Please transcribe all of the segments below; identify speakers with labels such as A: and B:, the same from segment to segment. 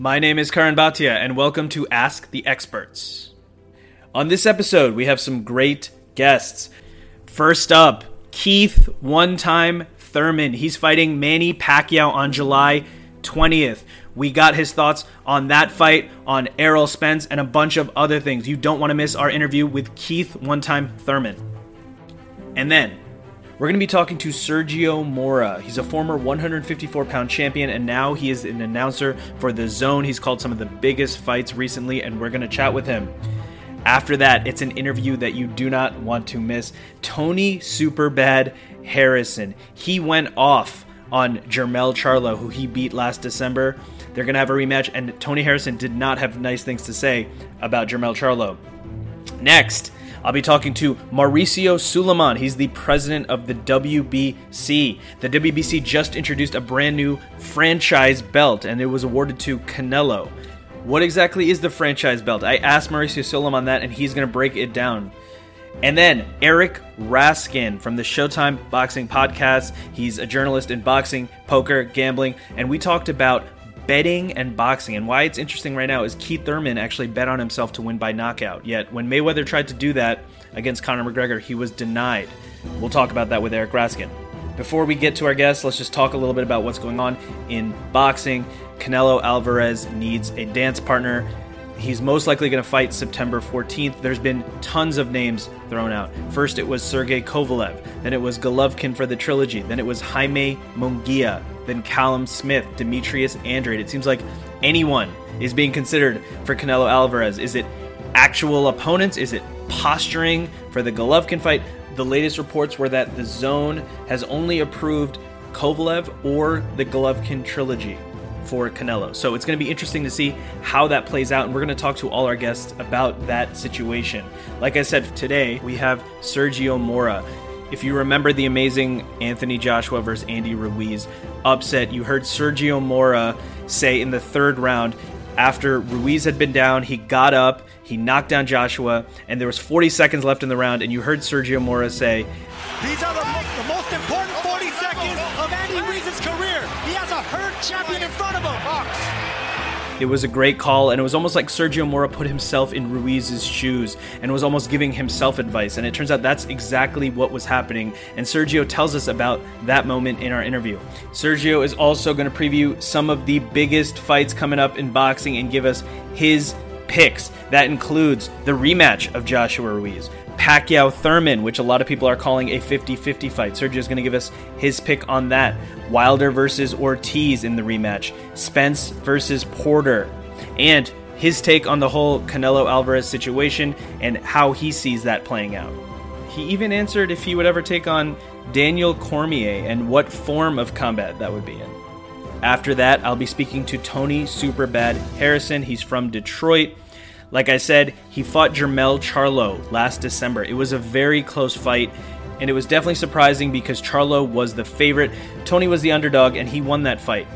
A: My name is Karan Bhatia, and welcome to Ask the Experts. On this episode, we have some great guests. First up, Keith One Time Thurman. He's fighting Manny Pacquiao on July 20th. We got his thoughts on that fight, on Errol Spence, and a bunch of other things. You don't want to miss our interview with Keith One Time Thurman. And then we're going to be talking to Sergio Mora. He's a former 154 pound champion, and now he is an announcer for DAZN. He's called some of the biggest fights recently, and we're going to chat with him. After that, it's an interview that you do not want to miss. Tony Superbad Harrison. He went off on Jermell Charlo, who he beat last December. They're going to have a rematch, and Tony Harrison did not have nice things to say about Jermell Charlo. Next, I'll be talking to Mauricio Sulaiman. He's the president of the WBC. The WBC just introduced a brand new franchise belt, and it was awarded to Canelo. What exactly is the franchise belt? I asked Mauricio Sulaiman that, and he's going to break it down. And then Eric Raskin from the Showtime Boxing Podcast. He's a journalist in boxing, poker, gambling, and we talked about betting and boxing. And why it's interesting right now is Keith Thurman actually bet on himself to win by knockout. Yet when Mayweather tried to do that against Conor McGregor, he was denied. We'll talk about that with Eric Raskin. Before we get to our guests, let's just talk a little bit about what's going on in boxing. Canelo Alvarez needs a dance partner. He's most likely going to fight September 14th. There's been tons of names thrown out. First, it was Sergey Kovalev. Then it was Golovkin for the trilogy. Then it was Jaime Munguia. Then Callum Smith, Demetrius Andrade. It seems like anyone is being considered for Canelo Alvarez. Is it actual opponents? Is it posturing for the Golovkin fight? The latest reports were that DAZN has only approved Kovalev or the Golovkin trilogy for Canelo. So it's going to be interesting to see how that plays out, and we're going to talk to all our guests about that situation. Like I said, today we have Sergio Mora. If you remember the amazing Anthony Joshua versus Andy Ruiz upset, you heard Sergio Mora say in the third round, after Ruiz had been down, he got up, he knocked down Joshua, and there was 40 seconds left in the round, and you heard Sergio Mora say,
B: These are the, the most important 40 seconds of Andy Ruiz's career. He has a hurt champion in front of him.
A: It was a great call, and it was almost like Sergio Mora put himself in Ruiz's shoes and was almost giving himself advice. And it turns out that's exactly what was happening. And Sergio tells us about that moment in our interview. Sergio is also going to preview some of the biggest fights coming up in boxing and give us his picks. That includes the rematch of Joshua Ruiz, Pacquiao Thurman, which a lot of people are calling a 50 50 fight. Sergio's going to give us his pick on that. Wilder versus Ortiz in the rematch, Spence versus Porter, and his take on the whole Canelo Alvarez situation and how he sees that playing out. He even answered if he would ever take on Daniel Cormier and what form of combat that would be in. After that, I'll be speaking to Tony Superbad Harrison. He's from Detroit. Like I said, he fought Jermell Charlo last December. It was a very close fight, and it was definitely surprising because Charlo was the favorite. Tony was the underdog, and he won that fight.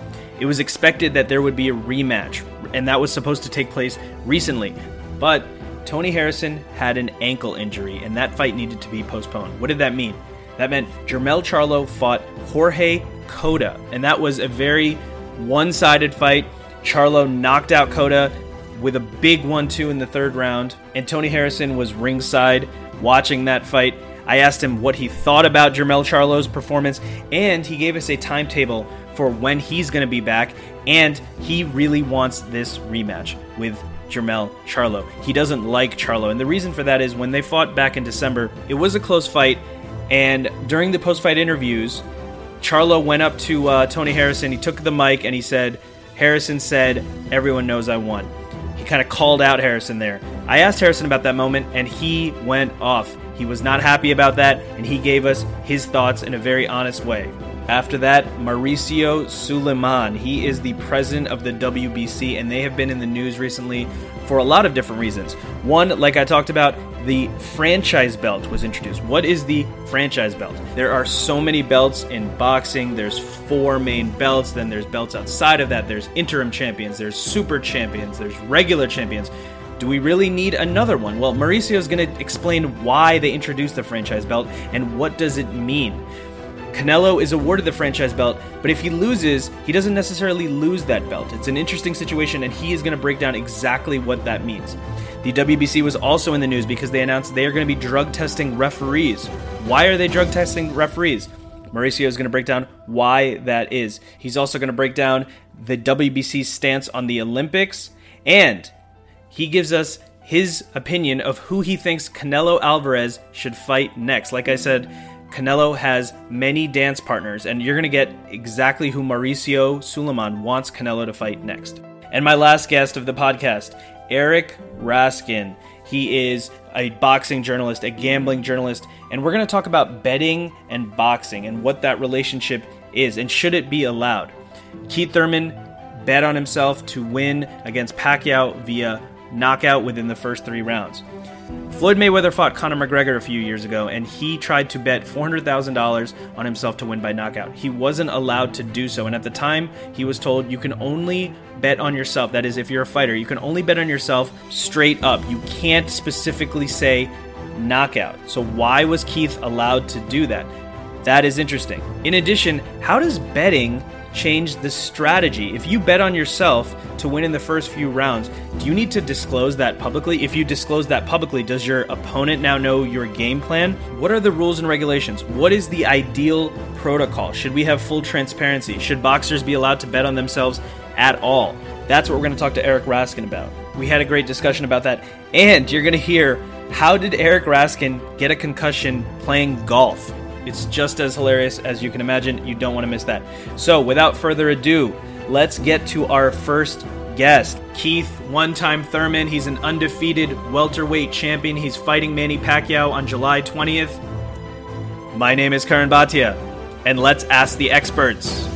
A: It was expected that there would be a rematch, and that was supposed to take place recently. But Tony Harrison had an ankle injury, and that fight needed to be postponed. What did that mean? That meant Jermell Charlo fought Jorge Cota, and that was a very one sided fight. Charlo knocked out Cota with a big 1 2 in the third round, and Tony Harrison was ringside watching that fight. I asked him what he thought about Jermell Charlo's performance, and he gave us a timetable for when he's going to be back, and he really wants this rematch with Jermell Charlo. He doesn't like Charlo, and the reason for that is when they fought back in December, it was a close fight, and during the post fight interviews, Charlo went up to uh, Tony Harrison, he took the mic, and he said, Harrison said, Everyone knows I won. Kind of called out Harrison there. I asked Harrison about that moment, and he went off. He was not happy about that, and he gave us his thoughts in a very honest way. After that, Mauricio Sulaiman. He is the president of the WBC, and they have been in the news recently for a lot of different reasons. One, like I talked about, the franchise belt was introduced. What is the franchise belt? There are so many belts in boxing. There's four main belts, then there's belts outside of that. There's interim champions, there's super champions, there's regular champions. Do we really need another one? Well, Mauricio is going to explain why they introduced the franchise belt and what does it mean. Canelo is awarded the franchise belt, but if he loses, he doesn't necessarily lose that belt. It's an interesting situation, and he is going to break down exactly what that means. The WBC was also in the news because they announced they are going to be drug testing referees. Why are they drug testing referees? Mauricio is going to break down why that is. He's also going to break down the WBC's stance on the Olympics, and he gives us his opinion of who he thinks Canelo Alvarez should fight next. Like I said, Canelo has many dance partners, and you're going to get exactly who Mauricio Sulaimán wants Canelo to fight next. And my last guest of the podcast, Eric Raskin. He is a boxing journalist, a gambling journalist, and we're going to talk about betting and boxing and what that relationship is and should it be allowed. Keith Thurman bet on himself to win against Pacquiao via knockout within the first three rounds. Floyd Mayweather fought Conor McGregor a few years ago, and he tried to bet $400,000 on himself to win by knockout. He wasn't allowed to do so, and at the time, he was told you can only bet on yourself. That is, if you're a fighter, you can only bet on yourself straight up. You can't specifically say knockout. So, why was Keith allowed to do that? That is interesting. In addition, how does betting change the strategy. If you bet on yourself to win in the first few rounds, do you need to disclose that publicly? If you disclose that publicly, does your opponent now know your game plan? What are the rules and regulations? What is the ideal protocol? Should we have full transparency? Should boxers be allowed to bet on themselves at all? That's what we're going to talk to Eric Raskin about. We had a great discussion about that, and you're going to hear how did Eric Raskin get a concussion playing golf? It's just as hilarious as you can imagine. You don't want to miss that. So, without further ado, let's get to our first guest. Keith, one time Thurman. He's an undefeated welterweight champion. He's fighting Manny Pacquiao on July 20th. My name is Karan Bhatia, and let's ask the experts.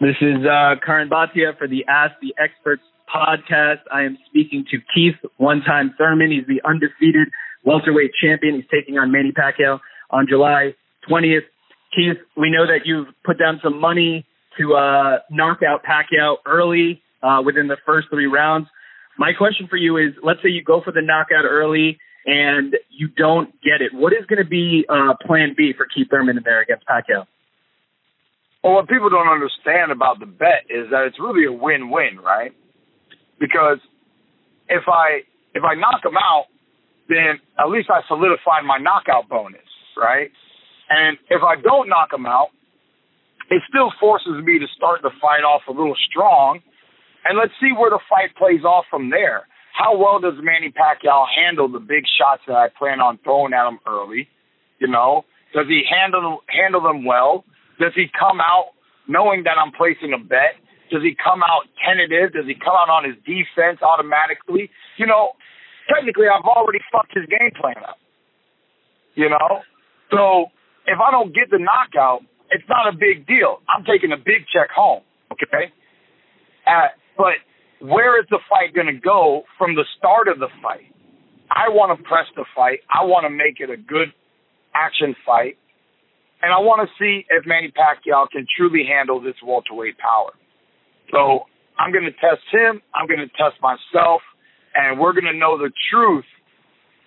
A: This is uh, Karan Bhatia for the Ask the Experts podcast. I am speaking to Keith, one time Thurman. He's the undefeated welterweight champion. He's taking on Manny Pacquiao on July 20th. Keith, we know that you've put down some money to uh, knock out Pacquiao early uh, within the first three rounds. My question for you is: Let's say you go for the knockout early and you don't get it. What is going to be uh, Plan B for Keith Thurman in there against Pacquiao?
C: Well, what people don't understand about the bet is that it's really a win-win, right? Because if I if I knock him out, then at least I solidified my knockout bonus, right? And if I don't knock him out, it still forces me to start the fight off a little strong. And let's see where the fight plays off from there. How well does Manny Pacquiao handle the big shots that I plan on throwing at him early? You know, does he handle handle them well? Does he come out knowing that I'm placing a bet? Does he come out tentative? Does he come out on his defense automatically? You know, technically I've already fucked his game plan up. You know? So if I don't get the knockout, it's not a big deal. I'm taking a big check home. Okay? Uh, but where is the fight going to go from the start of the fight? I want to press the fight. I want to make it a good action fight. And I want to see if Manny Pacquiao can truly handle this welterweight power. So I'm going to test him. I'm going to test myself and we're going to know the truth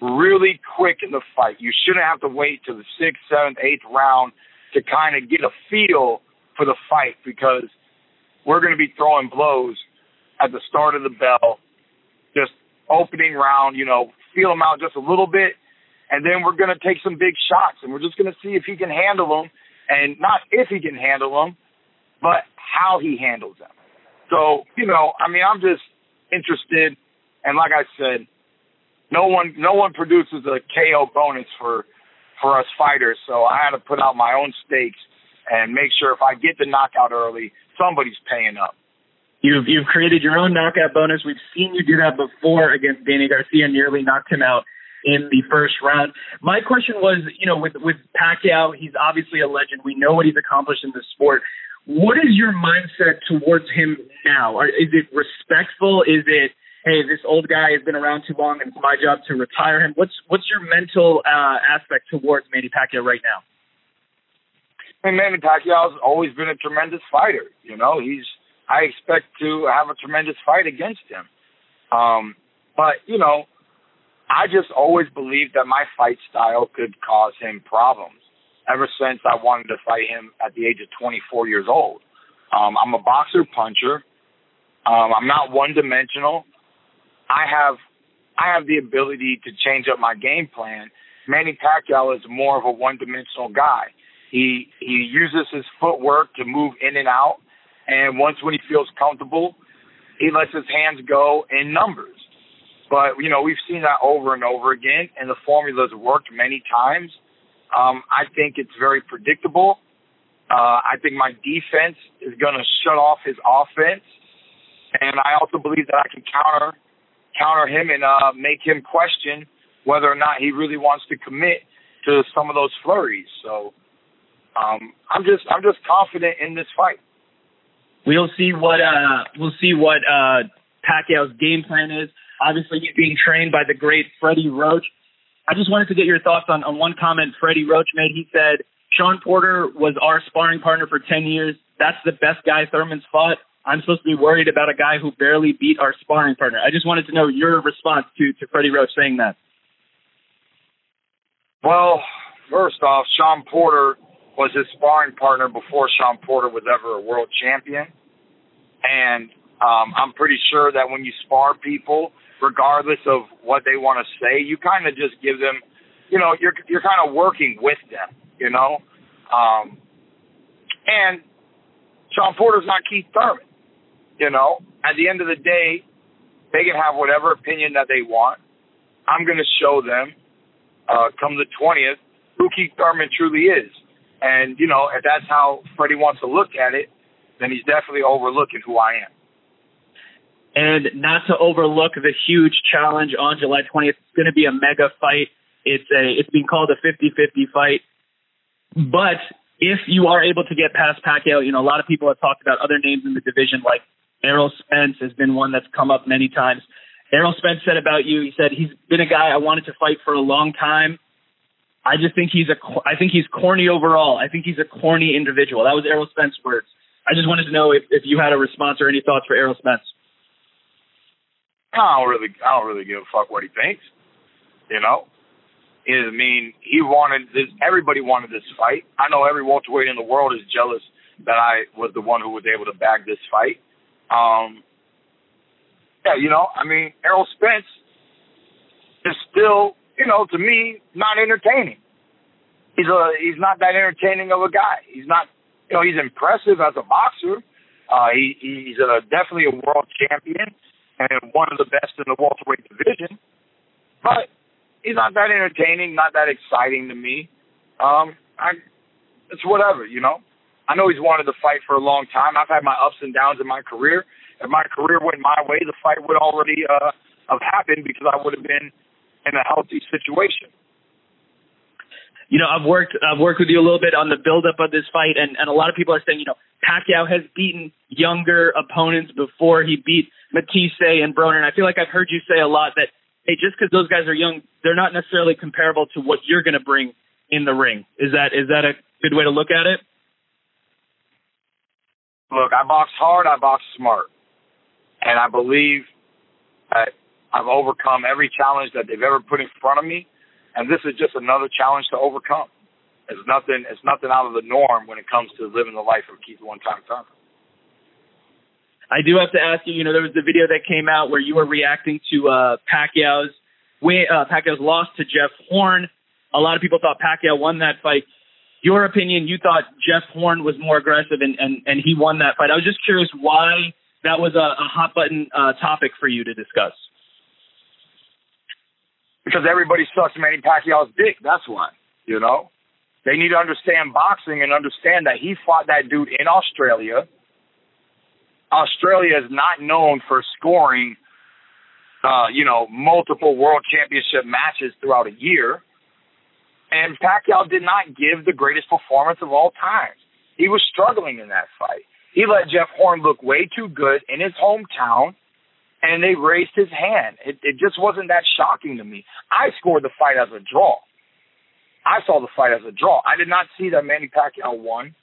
C: really quick in the fight. You shouldn't have to wait till the sixth, seventh, eighth round to kind of get a feel for the fight because we're going to be throwing blows at the start of the bell, just opening round, you know, feel him out just a little bit, and then we're going to take some big shots, and we're just going to see if he can handle them, and not if he can handle them, but how he handles them. So, you know, I mean, I'm just interested and like I said, no one no one produces a KO bonus for for us fighters. So I had to put out my own stakes and make sure if I get the knockout early, somebody's paying up.
A: You've you've created your own knockout bonus. We've seen you do that before against Danny Garcia, nearly knocked him out in the first round. My question was, you know, with with Pacquiao, he's obviously a legend. We know what he's accomplished in the sport. What is your mindset towards him now? Is it respectful? Is it hey, this old guy has been around too long, and it's my job to retire him. What's what's your mental uh, aspect towards Manny Pacquiao right now?
C: I mean, Manny Pacquiao's always been a tremendous fighter. You know, he's I expect to have a tremendous fight against him. Um, but you know, I just always believed that my fight style could cause him problems ever since I wanted to fight him at the age of 24 years old. Um, I'm a boxer puncher. Um, I'm not one dimensional. I have I have the ability to change up my game plan. Manny Pacquiao is more of a one dimensional guy. He he uses his footwork to move in and out, and once when he feels comfortable, he lets his hands go in numbers. But you know we've seen that over and over again, and the formula's worked many times. Um, I think it's very predictable. Uh, I think my defense is going to shut off his offense, and I also believe that I can counter counter him and uh, make him question whether or not he really wants to commit to some of those flurries. So um, I'm just I'm just confident in this fight.
D: We'll see what uh, we'll see what uh, Pacquiao's game plan is. Obviously, he's being trained by the great Freddie Roach. I just wanted to get your thoughts on, on one comment Freddie Roach made. He said Shawn Porter was our sparring partner for 10 years. That's the best guy Thurman's fought. I'm supposed to be worried about a guy who barely beat our sparring partner. I just wanted to know your response to, to Freddie Roach saying that.
C: Well, first off, Shawn Porter was his sparring partner before Shawn Porter was ever a world champion. And um, I'm pretty sure that when you spar people, regardless of what they want to say, you kind of just give them, you know, you're you're kind of working with them you know. Um, and Shawn Porter's not Keith Thurman, you know. At the end of the day, they can have whatever opinion that they want. I'm going to show them, uh, come the 20th, who Keith Thurman truly is. And, you know, if that's how Freddie wants to look at it, then he's definitely overlooking who I am.
D: And not to overlook the huge challenge on July 20th, it's going to be a mega fight. It's a, it's being called a 50-50 fight. But if you are able to get past Pacquiao, you know, a lot of people have talked about other names in the division, like Errol Spence has been one that's come up many times. Errol Spence said about you, he said he's been a guy I wanted to fight for a long time. I just think he's a, I think he's corny overall. I think he's a corny individual. That was Errol Spence's words. I just wanted to know if, if you had a response or any thoughts for Errol Spence.
C: I don't really, I don't really give a fuck what he thinks. You know, I mean, he wanted this. Everybody wanted this fight. I know every welterweight in the world is jealous that I was the one who was able to bag this fight. Um, yeah, you know, I mean, Errol Spence is still, you know, to me, not entertaining. He's a he's not that entertaining of a guy. He's not, you know, he's impressive as a boxer. Uh, he he's a, definitely a world champion and one of the best in the welterweight division. But he's not that entertaining, not that exciting to me. Um, I, it's whatever, you know. I know he's wanted to fight for a long time. I've had my ups and downs in my career. If my career went my way, the fight would already uh, have happened because I would have been in a healthy situation.
D: You know, I've worked I've worked with you a little bit on the buildup of this fight, and and a lot of people are saying, you know, Pacquiao has beaten younger opponents before he beat Matthysse and Broner. And I feel like I've heard you say a lot that hey, just because those guys are young, they're not necessarily comparable to what you're going to bring in the ring. Is that is that a good way to look at it?
C: Look, I box hard, I box smart, and I believe that I've overcome every challenge that they've ever put in front of me, and this is just another challenge to overcome. It's nothing. It's nothing out of the norm when it comes to living the life of Keith One Time Thurman.
D: I do have to ask you. You know, there was the video that came out where you were reacting to uh, Pacquiao's uh, Pacquiao's loss to Jeff Horn. A lot of people thought Pacquiao won that fight. Your opinion? You thought Jeff Horn was more aggressive and and and he won that fight. I was just curious why that was a, a hot button uh, topic for you to discuss.
C: Because everybody sucks Manny Pacquiao's dick. That's why. You know, they need to understand boxing and understand that he fought that dude in Australia Australia is not known for scoring, uh, you know, multiple world championship matches throughout a year. And Pacquiao did not give the greatest performance of all time. He was struggling in that fight. He let Jeff Horn look way too good in his hometown, and they raised his hand. It, it just wasn't that shocking to me. I scored the fight as a draw. I saw the fight as a draw. I did not see that Manny Pacquiao won.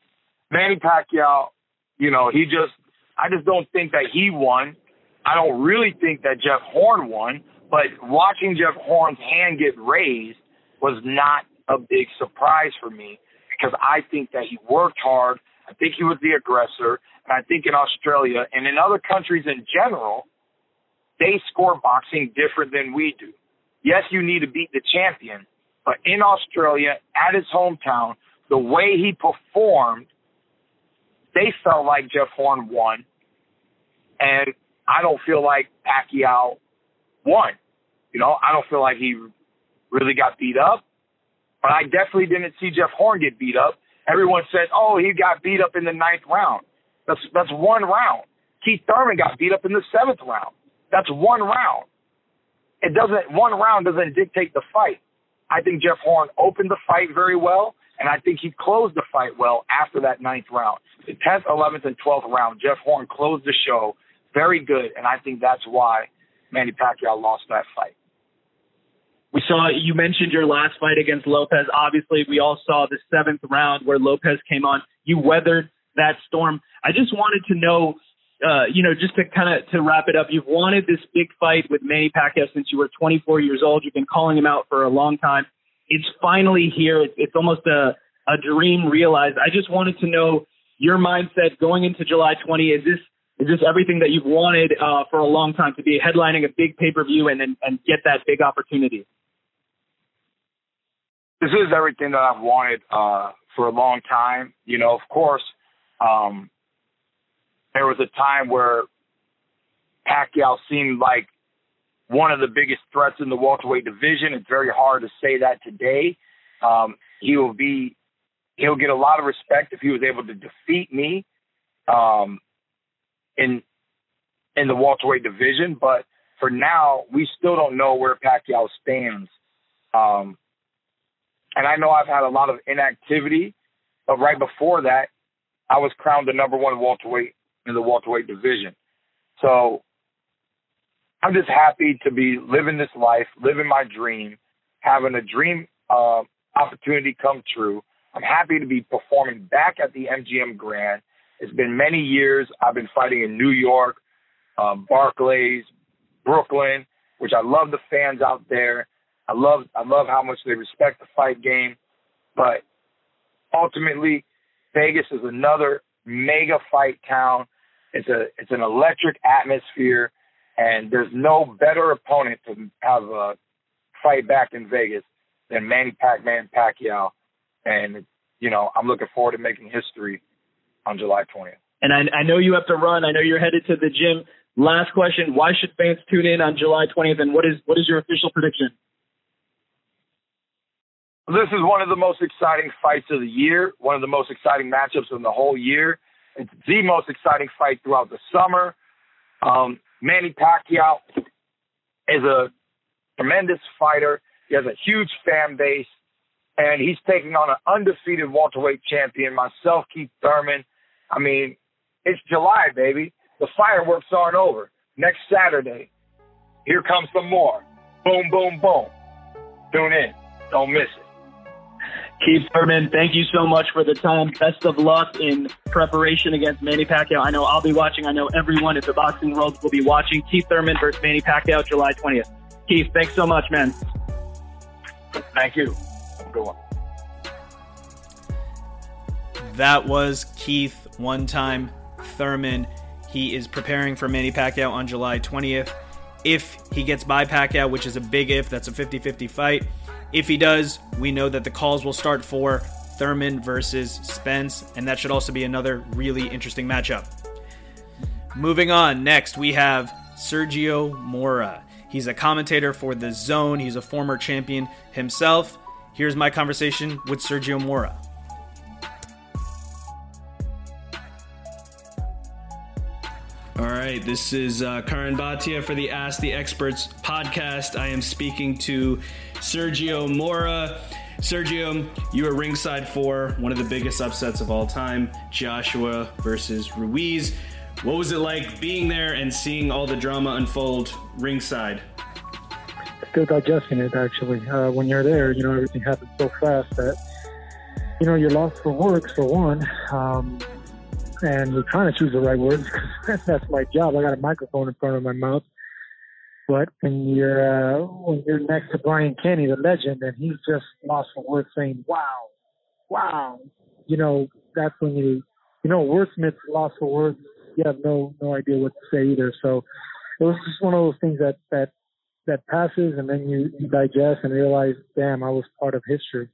C: Manny Pacquiao, you know, he just I just don't think that he won. I don't really think that Jeff Horn won, But watching Jeff Horn's hand get raised was not a big surprise for me because I think that he worked hard. I think he was the aggressor. And I think in Australia and in other countries in general, they score boxing different than we do. Yes, you need to beat the champion, but in Australia, at his hometown, the way he performed, they felt like Jeff Horn won. And I don't feel like Pacquiao won. You know, I don't feel like he really got beat up. But I definitely didn't see Jeff Horn get beat up. Everyone said, "Oh, he got beat up in the ninth round." That's that's one round. Keith Thurman got beat up in the seventh round. That's one round. It doesn't one round doesn't dictate the fight. I think Jeff Horn opened the fight very well, and I think he closed the fight well after that ninth round. The tenth, eleventh, and twelfth round, Jeff Horn closed the show very good, and I think that's why Manny Pacquiao lost that fight.
D: We saw you mentioned your last fight against Lopez. Obviously, we all saw the seventh round where Lopez came on. You weathered that storm. I just wanted to know, uh, you know, just to kind of to wrap it up. You've wanted this big fight with Manny Pacquiao since you were 24 years old. You've been calling him out for a long time. It's finally here. It's, almost a a dream realized. I just wanted to know your mindset going into July 20. Is this is this everything that you've wanted uh, for a long time to be headlining a big pay per view and, and and get that big opportunity?
C: This is everything that I've wanted uh, for a long time. You know, of course, um, there was a time where Pacquiao seemed like one of the biggest threats in the welterweight division. It's very hard to say that today. Um, he will be, he'll get a lot of respect if he was able to defeat me um, in in the welterweight division. But for now, we still don't know where Pacquiao stands. Um, and I know I've had a lot of inactivity, but right before that, I was crowned the number one welterweight in the welterweight division. So I'm just happy to be living this life, living my dream, having a dream uh, opportunity come true. I'm happy to be performing back at the MGM Grand. It's been many years. I've been fighting in New York, um, Barclays, Brooklyn, which I love the fans out there. I love I love how much they respect the fight game, but ultimately Vegas is another mega fight town. It's a it's an electric atmosphere, and there's no better opponent to have a fight back in Vegas than Manny Pac-Man Pacquiao, and you know I'm looking forward to making history on July 20th.
D: And I, I know you have to run. I know you're headed to the gym. Last question: Why should fans tune in on July 20th? And what is what is your official prediction?
C: This is one of the most exciting fights of the year, one of the most exciting matchups in the whole year. It's the most exciting fight throughout the summer. Um, Manny Pacquiao is a tremendous fighter. He has a huge fan base, and he's taking on an undefeated welterweight champion, myself, Keith Thurman. I mean, it's July, baby. The fireworks aren't over. Next Saturday, here comes some more. Boom, boom, boom. Tune in. Don't miss it.
D: Keith Thurman, thank you so much for the time. Best of luck in preparation against Manny Pacquiao. I know I'll be watching. I know everyone at the boxing world will be watching. Keith Thurman versus Manny Pacquiao, July 20th. Keith, thanks so much, man.
C: Thank you. Good one.
A: That was Keith, one time Thurman. He is preparing for Manny Pacquiao on July 20th. If he gets by Pacquiao, which is a big if, that's a 50 50 fight. If he does, we know that the calls will start for Thurman versus Spence, and that should also be another really interesting matchup. Moving on, next we have Sergio Mora. He's a commentator for DAZN, he's a former champion himself. Here's my conversation with Sergio Mora. All right, this is uh, Karan Bhatia for the Ask the Experts podcast. I am speaking to Sergio Mora. Sergio, you were ringside for one of the biggest upsets of all time Joshua versus Ruiz. What was it like being there and seeing all the drama unfold ringside?
E: Still digesting it, actually. Uh, when you're there, you know, everything happens so fast that, you know, you're lost for words, for one. Um, and you're trying to choose the right words because that's my job. I got a microphone in front of my mouth But when you're uh, when you're next to Brian Kenny, the legend, and he's just lost for words saying, "Wow, wow," you know, that's when you you know wordsmiths lost for words. You have no no idea what to say either. So it was just one of those things that that that passes, and then you, you digest and realize, damn, I was part of history.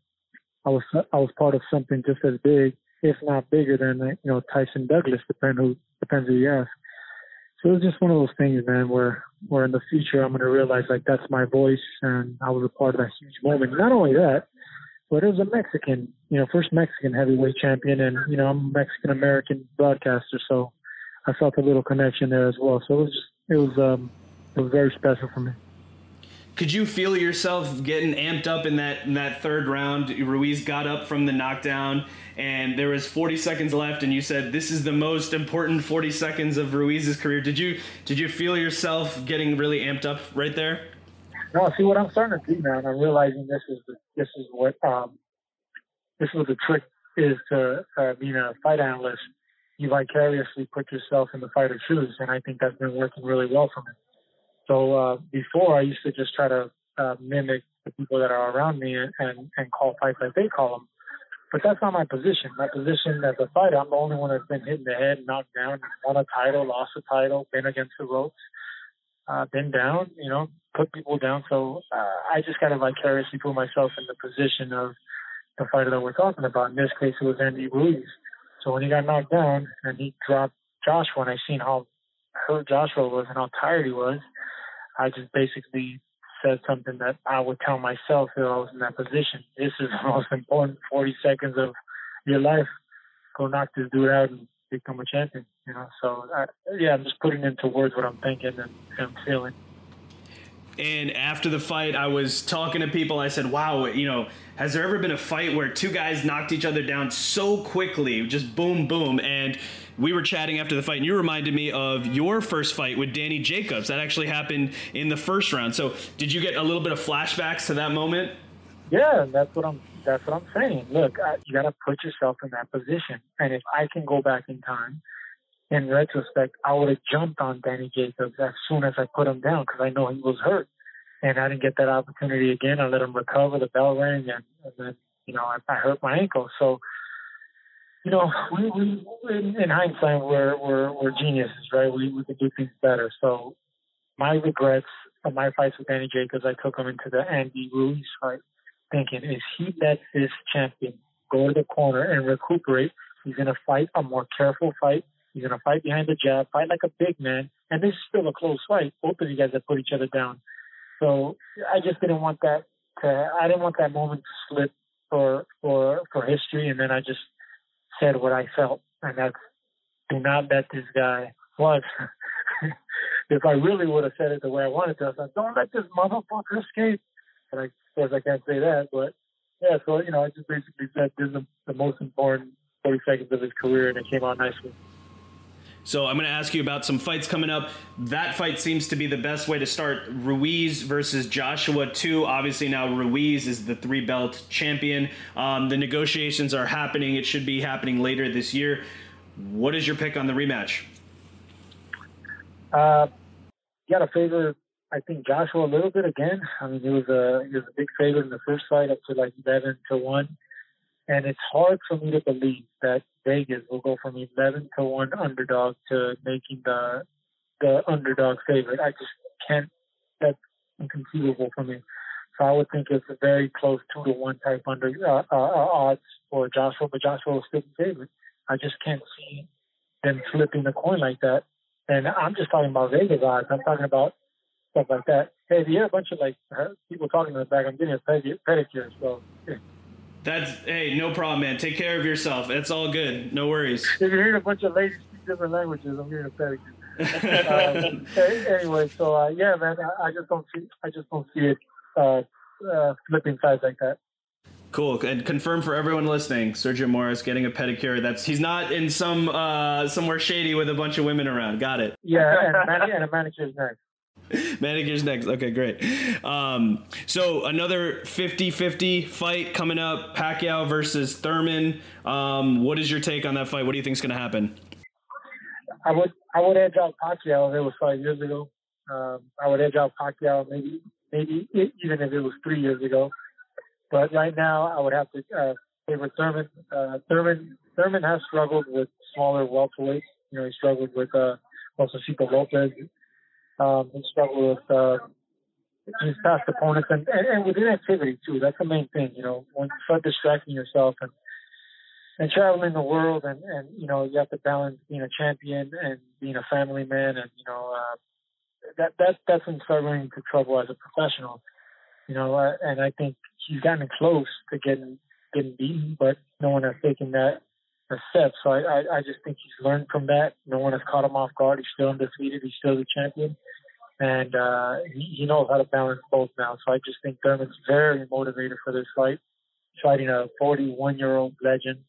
E: I was I was part of something just as big, if not bigger than you know Tyson Douglas, depend who depends who you ask. So it's just one of those things, man, where where in the future I'm gonna realize like that's my voice and I was a part of that huge moment. Not only that, but it was a Mexican, you know, first Mexican heavyweight champion, and you know I'm a Mexican American broadcaster, so I felt a little connection there as well. So it was just, it was um it was very special for me.
A: Could you feel yourself getting amped up in that in that third round? Ruiz got up from the knockdown, and there was 40 seconds left, and you said this is the most important 40 seconds of Ruiz's career. Did you did you feel yourself getting really amped up right there?
E: No, see what I'm starting to do now, and I'm realizing this is the, this is what um, this is what the trick is to uh, being a fight analyst. You vicariously put yourself in the fighter's shoes, and I think that's been working really well for me. So uh, before, I used to just try to uh, mimic the people that are around me and, and, call fights like they call them. But that's not my position. My position as a fighter, I'm the only one that's been hit in the head, knocked down, won a title, lost a title, been against the ropes, uh, been down, you know, put people down. So uh, I just got to vicariously put myself in the position of the fighter that we're talking about. In this case, it was Andy Ruiz. So when he got knocked down and he dropped Joshua, and I seen how Joshua was and how tired he was, I just basically said something that I would tell myself if I was in that position. This is the most important 40 seconds of your life. Go knock this dude out and become a champion. You know, so I, yeah, I'm just putting into words what I'm thinking and, and feeling.
A: And after the fight, I was talking to people. I said, "Wow, you know, has there ever been a fight where two guys knocked each other down so quickly, just boom, boom?" And we were chatting after the fight, and you reminded me of your first fight with Danny Jacobs. That actually happened in the first round. So, did you get a little bit of flashbacks to that moment?
E: Yeah, that's what I'm. That's what I'm saying. Look, I, you got to put yourself in that position. And if I can go back in time, in retrospect, I would have jumped on Danny Jacobs as soon as I put him down because I know he was hurt, and I didn't get that opportunity again. I let him recover. The bell rang, and, and then you know I, I hurt my ankle. So you know, we, we in, in hindsight, we're, we're, we're geniuses, right? We, we could do things better. So my regrets of my fights with Danny Jacobs, I took him into the Andy Ruiz fight thinking, if he lets this champion go to the corner and recuperate, he's going to fight a more careful fight. He's going to fight behind the jab, fight like a big man. And this is still a close fight. Both of you guys have put each other down. So I just didn't want that to, I didn't want that moment to slip for, for, for history. And then I just said what I felt, and that's do not let this guy Plus, if I really would have said it the way I wanted to, I said, don't let this motherfucker escape. And I of course I can't say that, but yeah, so you know, I just basically said this is the most important 40 seconds of his career, and it came out nicely.
A: So I'm going to ask you about some fights coming up. That fight seems to be the best way to start. Ruiz versus Joshua 2. Obviously now Ruiz is the three belt champion. Um, the negotiations are happening. It should be happening later this year. What is your pick on the rematch?
E: Uh, got to favor, I think Joshua a little bit again. I mean, he was a he was a big favorite in the first fight, up to like eleven to one. And it's hard for me to believe that Vegas will go from 11 to 1 underdog to making the the underdog favorite. I just can't, that's inconceivable for me. So I would think it's a very close 2 to 1 type under uh, uh, uh, odds for Joshua, but Joshua will still be favorite. I just can't see them flipping the coin like that. And I'm just talking about Vegas odds. I'm talking about stuff like that. Hey, if you hear a bunch of like people talking in the back, I'm getting a pedicure, so
A: that's hey, no problem, man. Take care of yourself. It's all good. No worries.
E: If you're hearing a bunch of ladies speak different languages, I'm hearing a pedicure. um, anyway, so uh, yeah, man, I, I, just don't see, I just don't see it uh, uh, flipping sides like that.
A: Cool, and confirm for everyone listening, Sergio Mora's getting a pedicure. That's he's not in some uh, somewhere shady with a bunch of women around. Got it.
E: Yeah, and, mani- and a manicure is nice.
A: Manicures next. Okay, great. Um, so another 50-50 fight coming up. Pacquiao versus Thurman. Um, what is your take on that fight? What do you think is going to happen?
E: I would I would edge out Pacquiao if it was five years ago. Um, I would edge out Pacquiao maybe, maybe even if it was three years ago. But right now, I would have to uh, favor Thurman. Uh, Thurman Thurman has struggled with smaller welterweights. You know, he struggled with uh, Josesito Lopez. Um, he struggled with uh, his past opponents and, and, and with inactivity too. That's the main thing. You know, when you start distracting yourself and and traveling the world and and you know you have to balance being a champion and being a family man and you know uh, that that that's when start running into trouble as a professional. You know, uh, and I think he's gotten close to getting getting beaten, but no one has taken that a step. So I, I I just think he's learned from that. No one has caught him off guard. He's still undefeated. He's still the champion. And uh, he, he knows how to balance both now. So I just think Thurman's very motivated for this fight. Fighting a 41 year old legend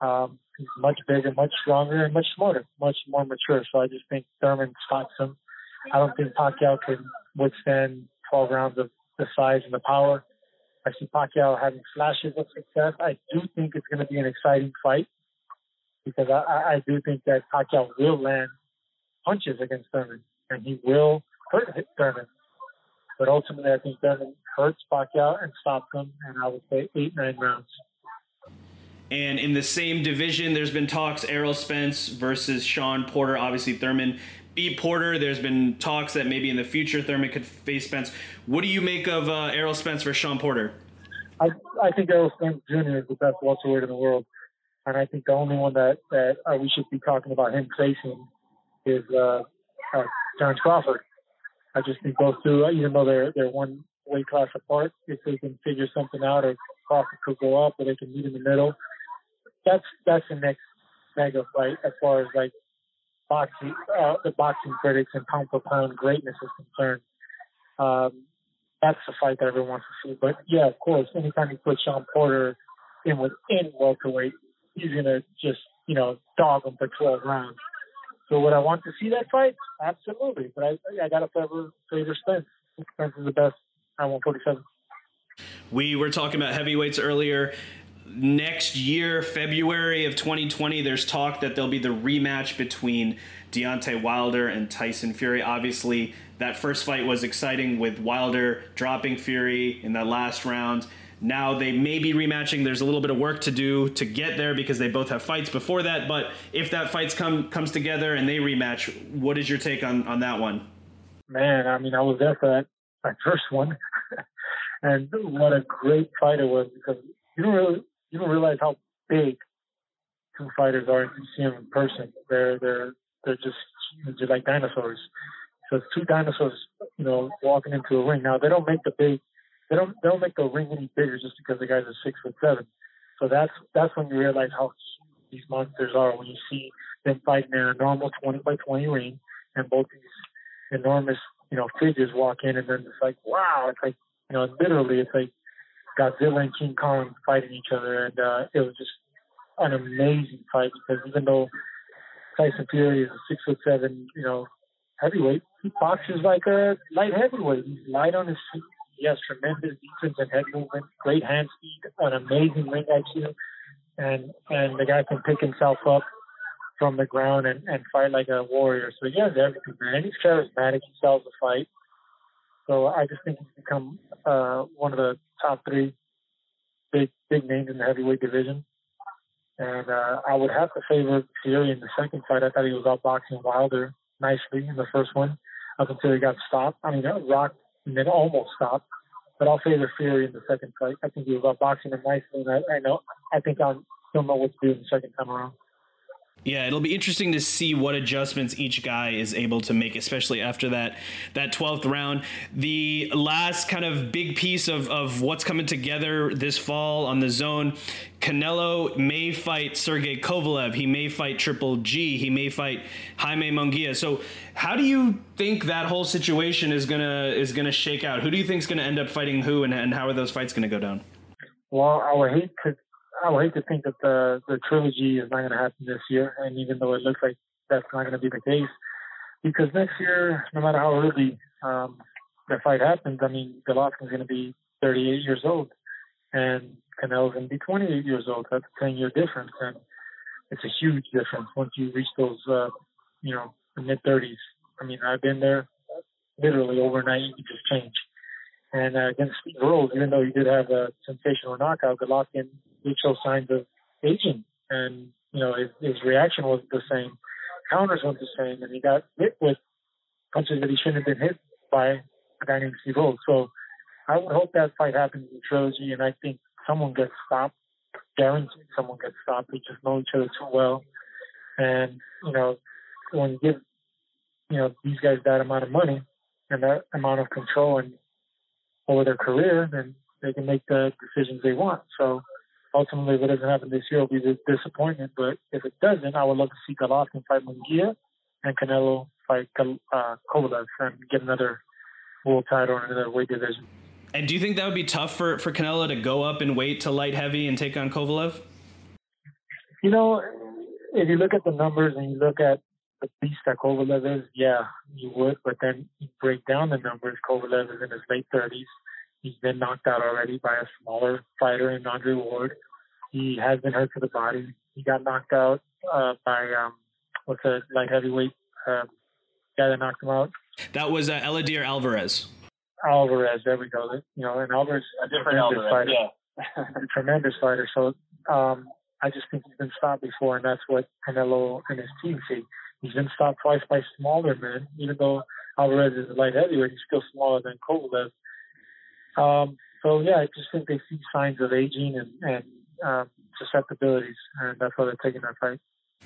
E: um, he's much bigger, much stronger, and much smarter, much more mature. So I just think Thurman stops him. I don't think Pacquiao can withstand 12 rounds of the size and the power. I see Pacquiao having flashes of success. I do think it's going to be an exciting fight because I, I do think that Pacquiao will land punches against Thurman and he will hurt Thurman. But ultimately, I think Thurman hurts Pacquiao and stops him, and I would say eight, nine rounds.
A: And in the same division, there's been talks Errol Spence versus Shawn Porter. Obviously, Thurman beat Porter. There's been talks that maybe in the future Thurman could face Spence. What do you make of uh, Errol Spence versus Shawn Porter?
E: I I think Errol Spence Jr. is the best welterweight in the world, and I think the only one that that uh, we should be talking about him facing is uh, uh, Terrence Crawford. I just think those two, even though they're they're one weight class apart, if they can figure something out, or Crawford could go up, or they can meet in the middle that's that's the next mega fight as far as like boxing, uh, the boxing critics and pound for pound greatness is concerned. Um, that's the fight that everyone wants to see. But yeah, of course, anytime you put Shawn Porter in within welterweight, he's gonna just you know dog him for 12 rounds. So would I want to see that fight? Absolutely. But I I got to favor favor Spence. Spence is the best at 147.
A: We were talking about heavyweights earlier next year, February of 2020, there's talk that there'll be the rematch between Deontay Wilder and Tyson Fury. Obviously, that first fight was exciting with Wilder dropping Fury in that last round. Now they may be rematching. There's a little bit of work to do to get there because they both have fights before that. But if that fight come comes together and they rematch, what is your take on, on that one?
E: Man, I mean, I was there for that, that first one, and what a great fight it was because you don't really you don't realize how big two fighters are if you see them in person. They're they're they're just they're like dinosaurs. So it's two dinosaurs, you know, walking into a ring. Now they don't make the big they don't they don't make the ring any bigger just because the guys are six foot seven. So that's that's when you realize how these monsters are when you see them fighting in a normal twenty by twenty ring and both these enormous, you know, figures walk in and then it's like, wow, it's like you know, literally it's like Godzilla and King Kong fighting each other, and uh, it was just an amazing fight because even though Tyson Fury is a six foot seven, you know, heavyweight, he boxes like a light heavyweight. He's light on his feet. He has tremendous defense and head movement, great hand speed, an amazing ring IQ, and and the guy can pick himself up from the ground and, and fight like a warrior. So he has everything, man. He's charismatic. He sells the fight. So I just think he's become uh, one of the top three big big names in the heavyweight division. And uh, I would have to favor Fury in the second fight. I thought he was outboxing Wilder nicely in the first one up until he got stopped. I mean, rocked and then almost stopped. But I'll favor Fury in the second fight. I think he was outboxing him nicely, and I, I know I think I'll still know what to do in the second time around.
A: Yeah, it'll be interesting to see what adjustments each guy is able to make, especially after that that twelfth round. The last kind of big piece of, of what's coming together this fall on DAZN. Canelo may fight Sergey Kovalev. He may fight Triple G. He may fight Jaime Munguia. So, how do you think that whole situation is gonna is gonna shake out? Who do you think is gonna end up fighting who, and, and how are those fights gonna go down?
E: Well, I would hate to I would hate to think that the the trilogy is not going to happen this year, and even though it looks like that's not going to be the case, because next year, no matter how early um, the fight happens, I mean, Golovkin's going to be 38 years old, and Canelo's going to be 28 years old. That's a 10 year difference, and it's a huge difference once you reach those, uh, you know, mid 30s. I mean, I've been there. literally overnight you just change. And uh, against Steve Rolls, even though he did have a sensational knockout, Golovkin did show signs of aging, and you know his, his reaction wasn't the same, counters weren't the same, and he got hit with punches that he shouldn't have been hit by a guy named Steve Rolls. So I would hope that fight happens in trilogy, and I think someone gets stopped. Guaranteed, someone gets stopped. They just know each other too well, and you know when you give you know these guys that amount of money and that amount of control and over their career, then they can make the decisions they want. So ultimately, if it doesn't happen this year, it'll be a disappointment. But if it doesn't, I would love to see Golovkin fight Munguia and Canelo fight uh, Kovalev and get another world title in another weight division.
A: And do you think that would be tough for, for Canelo to go up and weight to light heavy and take on Kovalev?
E: You know, if you look at the numbers and you look at the beast that Kovalev is, yeah, you would. But then you break down the numbers. Kovalev is in his late 30s. He's been knocked out already by a smaller fighter in Andre Ward. He has been hurt to the body. He got knocked out uh, by um, what's a light heavyweight uh, guy that knocked him out.
A: That was uh, Eleider Alvarez.
E: Alvarez, there we go. You know, and Alvarez
D: a different Alvarez, fighter.
E: yeah. tremendous fighter. So um, I just think he's been stopped before, and that's what Canelo and his team see. He's been stopped twice by smaller men, even though Alvarez is a light heavyweight. He's still smaller than Kovalev. Um, so yeah, I just think they see signs of aging and, and um, susceptibilities, and that's why they're taking that fight.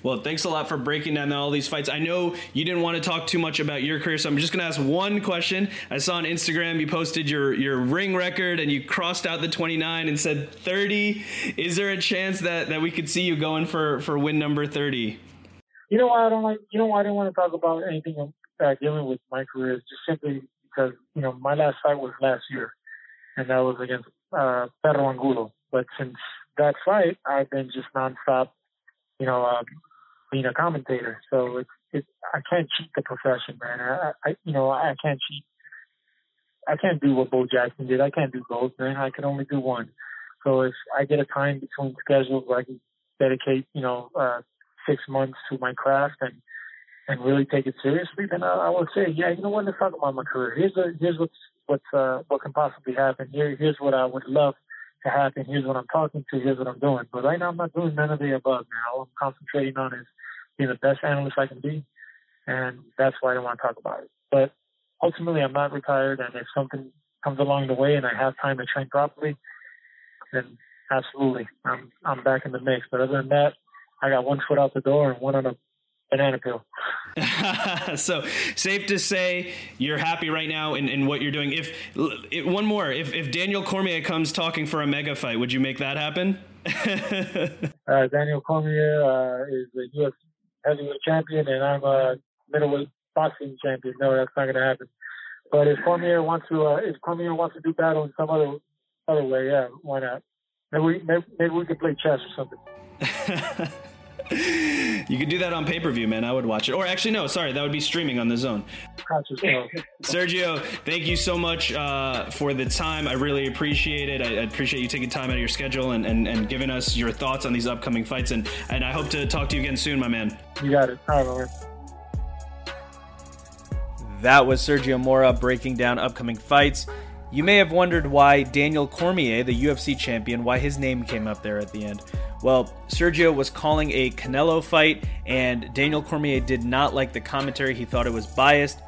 A: Well, thanks a lot for breaking down all these fights. I know you didn't want to talk too much about your career, so I'm just going to ask one question. I saw on Instagram you posted your, your ring record and you crossed out the 29 and said 30. Is there a chance that, that we could see you going for, for win number 30?
E: You know why I don't like. You know why I didn't want to talk about anything uh, dealing with my career is just simply because you know my last fight was last year, and that was against uh, Perro Angulo. But since that fight, I've been just nonstop, you know, uh, being a commentator. So it's it, I can't cheat the profession, man. I, I you know I can't cheat. I can't do what Bo Jackson did. I can't do both, man. I can only do one. So if I get a time between schedules where I can dedicate, you know, uh, six months to my craft and and really take it seriously, then I, I would say, yeah, you know what? Let's talk about my career. Here's a, here's what's what's uh, what can possibly happen. Here here's what I would love to happen. Here's what I'm talking to. Here's what I'm doing. But right now, I'm not doing none of the above. Now, all I'm concentrating on is being the best analyst I can be, and that's why I don't want to talk about it. But ultimately, I'm not retired, and if something comes along the way and I have time to train properly, then absolutely, I'm I'm back in the mix. But other than that, I got one foot out the door and one on a banana peel.
A: so safe to say you're happy right now in, in what you're doing. If, if one more, if, if Daniel Cormier comes talking for a mega fight, would you make that happen?
E: uh, Daniel Cormier uh, is the UFC heavyweight champion, and I'm a middleweight boxing champion. No, that's not going to happen. But if Cormier wants to, uh, if Cormier wants to do battle in some other other way, yeah, why not? Maybe we maybe, maybe we could play chess or something.
A: you could do that on pay per view, man. I would watch it. Or actually, no, sorry, that would be streaming on DAZN. Sergio, thank you so much uh, for the time. I really appreciate it. I, I, appreciate you taking time out of your schedule and, and, and giving us your thoughts on these upcoming fights. And, and I hope to talk to you again soon, my man.
E: You got it. All right,
A: That was Sergio Mora breaking down upcoming fights. You may have wondered why Daniel Cormier, the UFC champion, why his name came up there at the end. Well, Sergio was calling a Canelo fight, and Daniel Cormier did not like the commentary. He thought it was biased,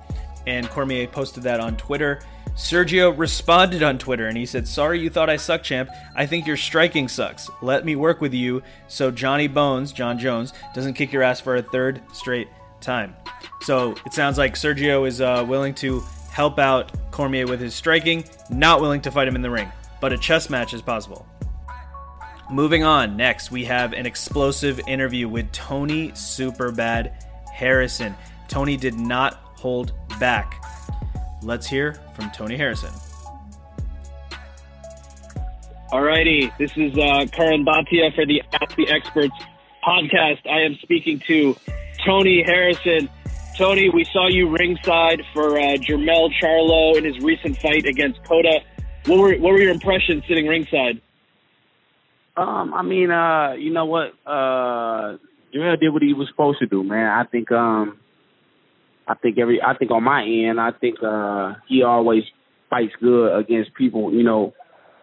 A: and Cormier posted that on Twitter. Sergio responded on Twitter and he said, Sorry you thought I suck, champ. I think your striking sucks. Let me work with you so Johnny Bones, Jon Jones, doesn't kick your ass for a third straight time. So it sounds like Sergio is uh, willing to help out Cormier with his striking, not willing to fight him in the ring. But a chess match is possible. Moving on, next we have an explosive interview with Tony Superbad Harrison. Tony did not hold back. Let's hear from Tony Harrison.
D: Alrighty, this is uh, Karan Bhatia for the Ask the Experts podcast. I am speaking to Tony Harrison. Tony, we saw you ringside for uh, Jermell Charlo in his recent fight against Cota. What were what were your impressions sitting ringside?
F: Um, I mean, uh, you know what? Uh, Jermell did what he was supposed to do, man. I think, um, I think every I think on my end, I think uh he always fights good against people, you know,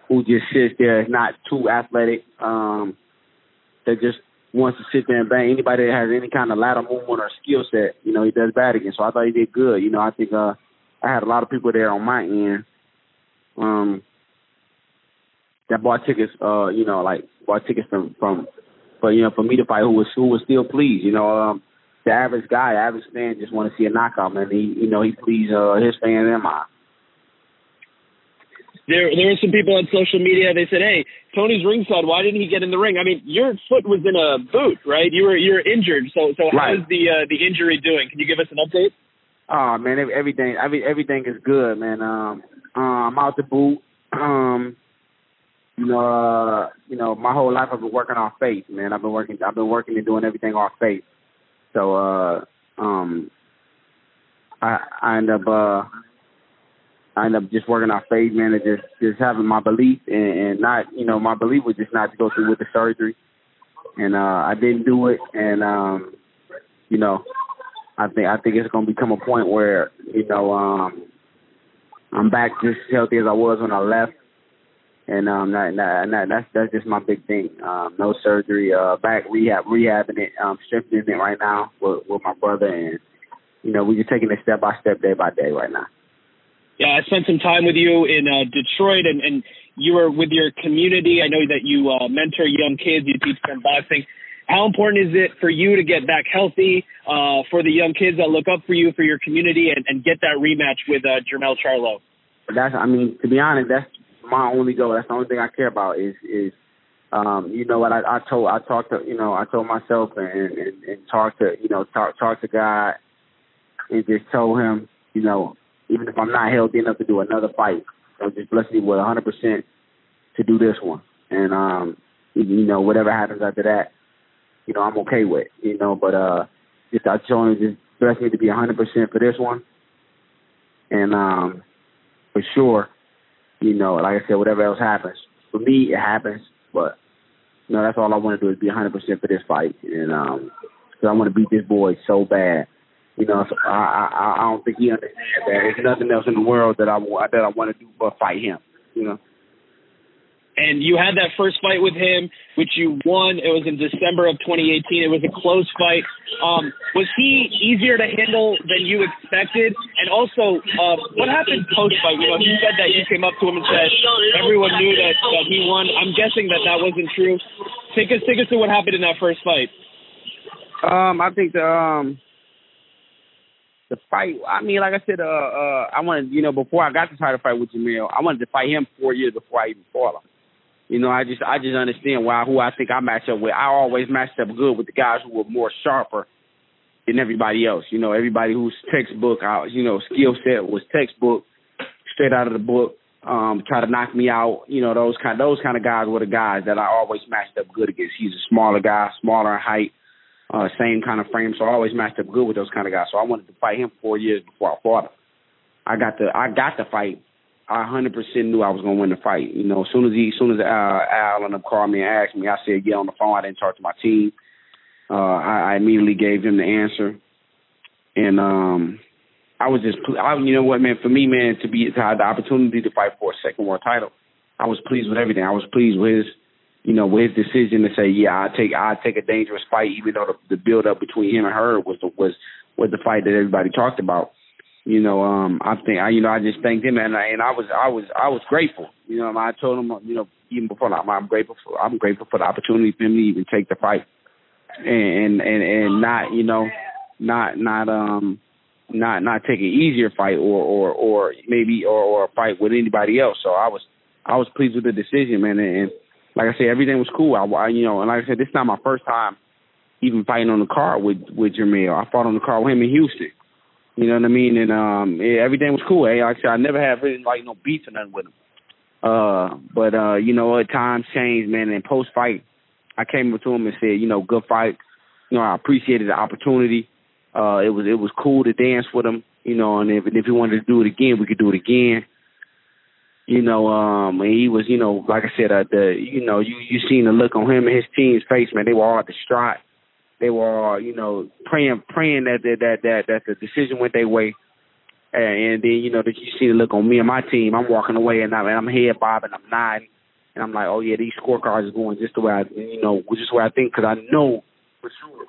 F: who just sits there, not too athletic, um, that just wants to sit there and bang anybody that has any kind of ladder movement or skill set, you know, he does bad against. So I thought he did good. You know, I think uh I had a lot of people there on my end. Um that bought tickets, uh, you know, like bought tickets from from for you know, for me to fight who was who was still pleased, you know, um the average guy, average fan just want to see a knockout, man. He you know, he pleased uh his fans and mine
D: there there were some people on social media. They said, "Hey, Tony's ringside. Why didn't he get in the ring?" I mean, your foot was in a boot, right? You were you're injured. So so
F: right.
D: how's the uh, the injury doing? Can you give us an update?
F: Oh man, everything every everything is good, man. Um, uh, I'm out the boot. Um, you know, uh, you know, my whole life I've been working on faith, man. I've been working, I've been working and doing everything off faith. So, uh, um, I I end up uh I ended up just working on man, and just just having my belief and, and not, you know, my belief was just not to go through with the surgery, and uh I didn't do it, and um, you know, I think I think it's gonna become a point where you know um I'm back just as healthy as I was when I left, and um that, that that's that's just my big thing. Um, no surgery, uh, back rehab, rehabbing it, um, strengthening it right now with with my brother, and you know we're just taking it step by step, day by day right now.
D: Yeah, I spent some time with you in uh, Detroit, and, and you were with your community. I know that you uh, mentor young kids, you teach them boxing. How important is it for you to get back healthy, uh, for the young kids that look up for you, for your community, and, and get that rematch with uh, Jermell Charlo?
F: That's, I mean, to be honest, that's my only goal. That's the only thing I care about is is um, you know what I, I told I talked to you know I told myself and, and and talked to you know talk talk to God and just told him you know even if I'm not healthy enough to do another fight. So just bless me with 100% to do this one. And, um, you know, whatever happens after that, you know, I'm okay with, you know, but, uh, just, I him just bless me to be 100% for this one. And, um, for sure, you know, like I said, whatever else happens, for me, it happens, but, you know, that's all I want to do is be 100% for this fight. And, um, cause I want to beat this boy so bad. You know, so I, I I don't think he understands that. There's nothing else in the world that I that I want to do but fight him. You know.
D: And you had that first fight with him, which you won. It was in December of 2018. It was a close fight. Um, was he easier to handle than you expected? And also, uh, what happened post fight? You know, he said that you came up to him and said everyone knew that, that he won. I'm guessing that that wasn't true. Take us, take us to what happened in that first fight.
F: Um, I think the um, the fight. I mean, like I said, uh, uh, I wanted, you know, before I got the title fight with Jermell, I wanted to fight him four years before I even fought him. You know, I just, I just understand why who I think I match up with. I always matched up good with the guys who were more sharper than everybody else. You know, everybody whose textbook, uh, you know, skill set was textbook, straight out of the book. Um, try to knock me out. You know, those kind, those kind of guys were the guys that I always matched up good against. He's a smaller guy, smaller in height uh, same kind of frame, so I always matched up good with those kind of guys. So I wanted to fight him four years before I fought him. I got the I got the fight. I hundred percent knew I was gonna win the fight. You know, as soon as he, as soon as uh, Al and them called me and asked me, I said, "Get on the phone." I didn't talk to my team. Uh, I, I immediately gave him the answer, and um, I was just, I, you know what, man, for me, man, to be to have the opportunity to fight for a second world title, I was pleased with everything. I was pleased with his you know, with his decision to say, yeah, I take I take a dangerous fight, even though the, the build up between him and her was the, was was the fight that everybody talked about. You know, um, I think I, you know, I just thanked him, and I, and I was I was I was grateful. You know, I told him, you know, even before I'm, I'm grateful for I'm grateful for the opportunity for him to even take the fight, and and and not, you know, not not um not not take an easier fight or or or maybe or or a fight with anybody else. So I was I was pleased with the decision, man, and, and like I said, everything was cool. I, I you know, and like I said, this is not my first time even fighting on the car with with Jermell. I fought on the car with him in Houston. You know what I mean? And um, yeah, everything was cool. Hey, like I said, I never had really like no beats or nothing with him. Uh, but uh, you know, at times change, man. And post fight, I came up to him and said, you know, good fight. You know, I appreciated the opportunity. Uh, it was it was cool to dance with him. You know, and if if he wanted to do it again, we could do it again you know, um, and he was, you know, like I said, uh, the, you know, you you seen the look on him and his team's face, man. They were all distraught. they were, all, you know, praying praying that that that that, that the decision went their way. And, then you know that you see the look on me and my team. I'm walking away and I'm, and I'm head bobbing, I'm nodding, and I'm like, oh yeah, these scorecards are going just the way I, you know, just way I think because I know for sure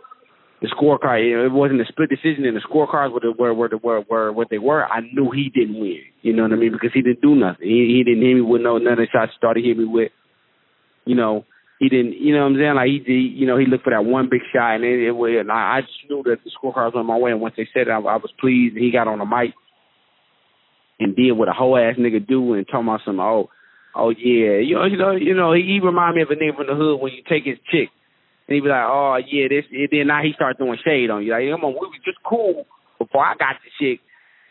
F: the scorecard. It wasn't a split decision, and the scorecards were were were, were were what they were. I knew he didn't win. You know what I mean? Because he didn't do nothing. He he didn't hit me with no none of the shots. Started hit me with, you know. He didn't, you know what I'm saying? Like he did, you know, he looked for that one big shot, and it, it was. And I, I just knew that the scorecards went my way. And once they said it, I, I was pleased. And he got on the mic and did what a whole ass nigga do, and talking about some, oh, oh yeah, you know, you know, you know, he, he remind me of a nigga from the hood when you take his chick and he be like, oh yeah, this. And then now he start throwing shade on you. Like, come on, we was just cool before I got the chick.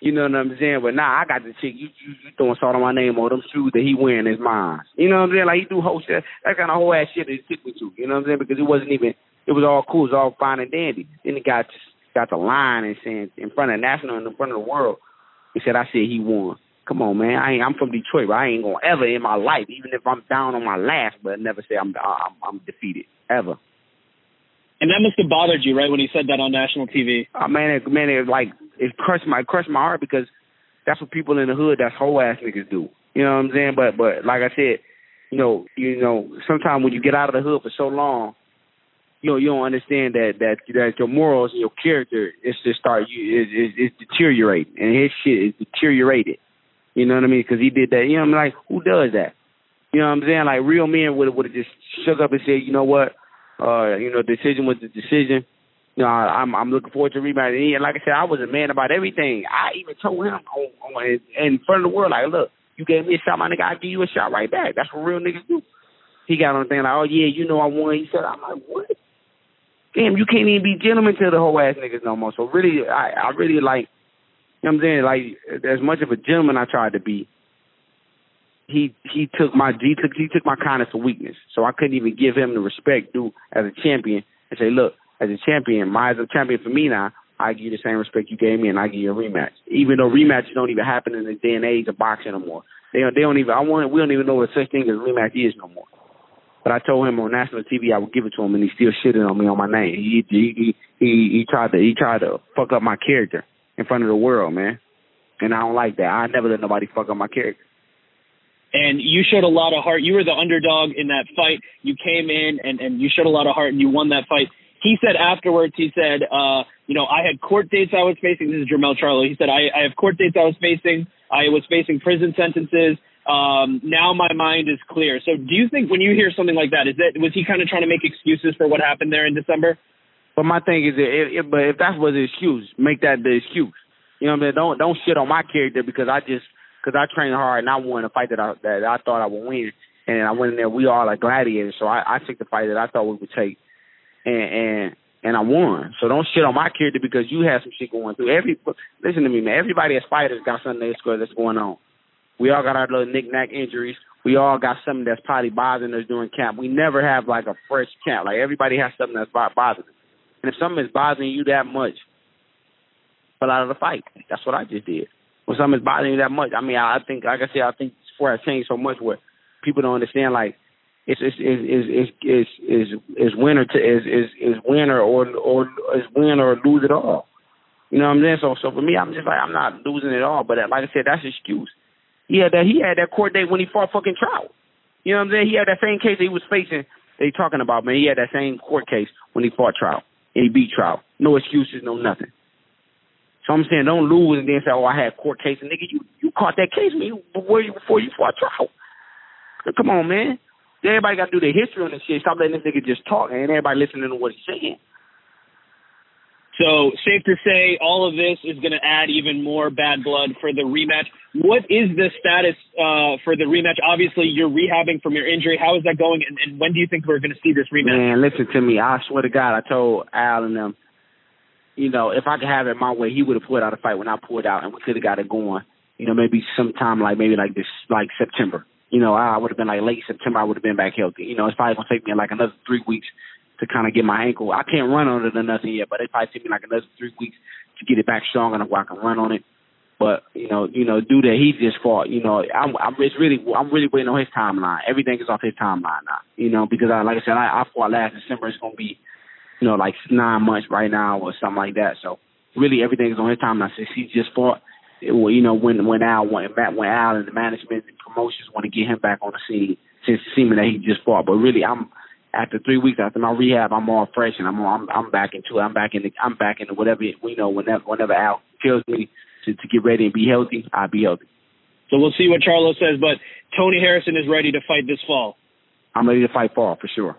F: You know what I'm saying? But now I got the chick. You you, you throwing salt on my name or them shoes that he wearing is mine. You know what I'm saying? Like he do whole shit. That kind of whole ass shit that he took me to. You know what I'm saying? Because it wasn't even. It was all cool. It was all fine and dandy. Then the guy just got the line and saying in front of national and in front of the world. He said, "I said he won." Come on, man. I ain't, I'm from Detroit, but I ain't gonna ever in my life, even if I'm down on my last, but never say I'm I'm, I'm defeated ever.
D: And that must have bothered you, right, when he said that on national TV.
F: Oh uh, man, it, man, it like it crushed my crushed my heart because that's what people in the hood, that's whole ass niggas do. You know what I'm saying? But but like I said, you know, you know, sometimes when you get out of the hood for so long, you know, you don't understand that that that your morals and your character is to start you is is, is deteriorating, and his shit is deteriorated. You know what I mean? Because he did that. You know, I'm like, who does that? You know what I'm saying? Like real men would would have just shook up and said, you know what? Uh, you know, decision was the decision. You know, I, I'm I'm looking forward to rematch. And like I said, I was a man about everything. I even told him on, on, in front of the world, like, look, you gave me a shot, my nigga, I'll give you a shot right back. That's what real niggas do. He got on the thing like, oh yeah, you know I won. He said, I'm like, what? Damn, you can't even be gentlemen to the whole ass niggas no more. So really, I I really like, you know what I'm saying? Like, as much of a gentleman I tried to be, he he took my he took he took my kindness for weakness. So I couldn't even give him the respect due as a champion and say, look, as a champion, my as a champion for me now, I give you the same respect you gave me, and I give you a rematch. Even though rematches don't even happen in the day and age of boxing anymore. They don't, they don't even. I want. We don't even know what such thing as rematch is no more. But I told him on national TV I would give it to him, and he still shitting on me on my name. He he he he tried to he tried to fuck up my character in front of the world, man. And I don't like that. I never let nobody fuck up my character
D: and you showed a lot of heart. You were the underdog in that fight. You came in and, and you showed a lot of heart and you won that fight. He said afterwards, he said, uh, you know, I had court dates I was facing. This is Jermell Charlo. He said, I, I have court dates I was facing. I was facing prison sentences. Um, now my mind is clear. So do you think when you hear something like that, is that, was he kind of trying to make excuses for what happened there in December?
F: But my thing is, if, if, but if that was the excuse, make that the excuse. You know what I mean? Don't don't shit on my character because I just because I trained hard and I won a fight that I that I thought I would win, and I went in there. We all like gladiators, so I, I took the fight that I thought we would take, and and and I won. So don't shit on my character because you had some shit going through. Every listen to me, man. Everybody as fighters got something that's going on. We all got our little knick-knack injuries. We all got something that's probably bothering us during camp. We never have like a fresh camp. Like everybody has something that's bothering. Them. And if something is bothering you that much, pull out of the fight. That's what I just did when something's bothering you that much. I mean, I, I think, like I said, I think sport has changed so much where people don't understand. Like, it's it's is is is is is win or to, is is is win or or or is win or lose it all. You know what I'm saying? So so for me, I'm just like I'm not losing it all. But uh, like I said, that's excuse. He had that he had that court date when he fought fucking Trout. You know what I'm saying? He had that same case he was facing. They talking about man. He had that same court case when he fought Trout and he beat Trout. No excuses, no nothing. So I'm saying don't lose and then say, oh, I had court case. And nigga, you, you caught that case me before you, before you fought Trout. Come on, man. Everybody got to do their history on this shit. Stop letting this nigga just talk and everybody listening to what he's saying.
D: So safe to say, all of this is going to add even more bad blood for the rematch. What is the status uh, for the rematch? Obviously, you're rehabbing from your injury. How is that going, and, and when do you think we're going to see this rematch?
F: Man, listen to me. I swear to God, I told Al and them you know, if I could have it my way, he would have put out a fight when I pulled out, and we could have got it going. You know, maybe sometime like maybe like this, like September. You know, I would have been like late September. I would have been back healthy. You know, it's probably gonna take me like another three weeks to kind of get my ankle. I can't run on it or nothing yet, but it probably take me like another three weeks to get it back strong enough where I can run on it. But you know, you know, do that. He just fought. You know, I'm, I'm it's really, I'm really waiting on his timeline. Everything is off his timeline now. You know, because I, like I said, I, I fought last December. It's gonna be you know, like nine months right now or something like that. So really everything is on his time. And I said he just fought. It, well, you know, when when Al when, when Al and the management and promotions want to get him back on the scene since seeming that he just fought. But really, I'm after three weeks after my rehab, I'm all fresh and I'm I'm I'm back into it. I'm back in the I'm back into whatever you know whenever whenever Al tells me to to get ready and be healthy, I'll be healthy.
D: So we'll see what Charlo says, but Tony Harrison is ready to fight this fall.
F: I'm ready to fight fall for sure.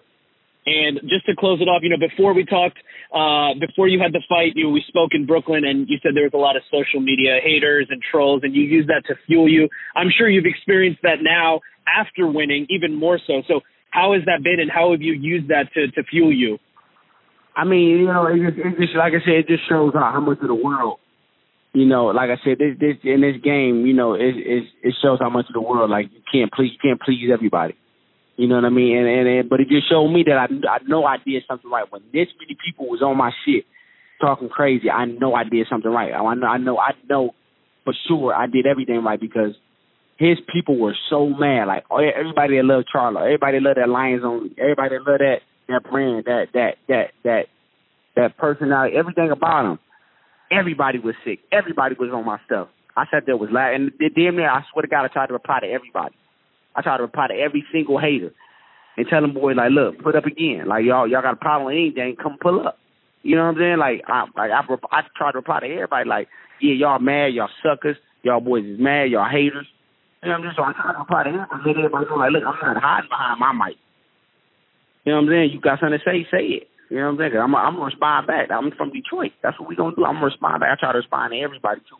D: And just to close it off, you know, before we talked, uh, before you had the fight, you we spoke in Brooklyn, and you said there was a lot of social media haters and trolls, and you used that to fuel you. I'm sure you've experienced that now after winning, even more so. So, how has that been, and how have you used that to to fuel you?
F: I mean, you know, it just, it just like I said, it just shows how, how much of the world, you know, like I said, this this in this game, you know, it it it shows how much of the world like you can't please you can't please everybody. You know what I mean? And, and, and but it just showed me that I I know I did something right. When this many people was on my shit talking crazy, I know I did something right. I know I know I know for sure I did everything right because his people were so mad. Like oh, everybody that loved Charlo, everybody that loved that Lions only, everybody that loved that that brand, that that that that that personality, everything about him. Everybody was sick. Everybody was on my stuff. I sat there was laughing. And damn near, I swear to God, I tried to reply to everybody. I try to reply to every single hater and tell them boys like, look, put up again. Like y'all, y'all got a problem with anything, come pull up. You know what I'm saying? Like I, like I, I try to reply to everybody like, yeah, y'all mad, y'all suckers, y'all boys is mad, y'all haters. You know what I'm saying? So I try to reply to everybody, let everybody like, look, I'm not hiding behind my mic. You know what I'm saying? You got something to say, say it. You know what I'm saying? Cause I'm, I'm gonna respond back. I'm from Detroit. That's what we gonna do. I'm gonna respond back. I try to respond to everybody too.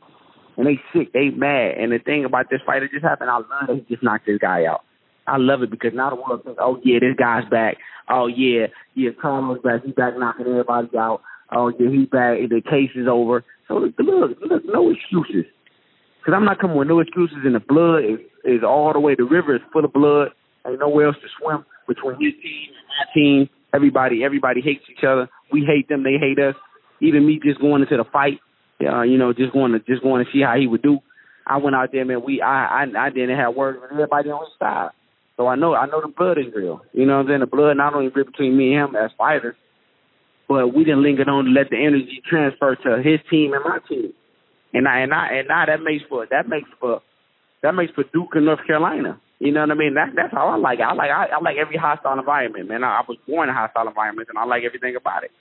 F: And they sick, they mad. And the thing about this fight that just happened, I love that he just knocked this guy out. I love it because now the world thinks, oh yeah, this guy's back. Oh yeah, yeah, Charlo's back. He's back knocking everybody out. Oh yeah, he's back. The case is over. So look, look, look no excuses. Because I'm not coming with no excuses. And the blood is is all the way. The river is full of blood. Ain't nowhere else to swim between his team and my team. Everybody, everybody hates each other. We hate them. They hate us. Even me just going into the fight, uh, you know, just going to just going to see how he would do. I went out there, man. We I I, I didn't have words with everybody on his side. So I know I know the blood is real. You know what I'm saying? The blood not only real between me and him as fighters, but we didn't linger on to let the energy transfer to his team and my team. And I and I and now that makes for that makes for that makes for Duke and North Carolina. You know what I mean? That that's how I like it. I like I, I like every hostile environment, man. I, I was born in a hostile environments and I like everything about it.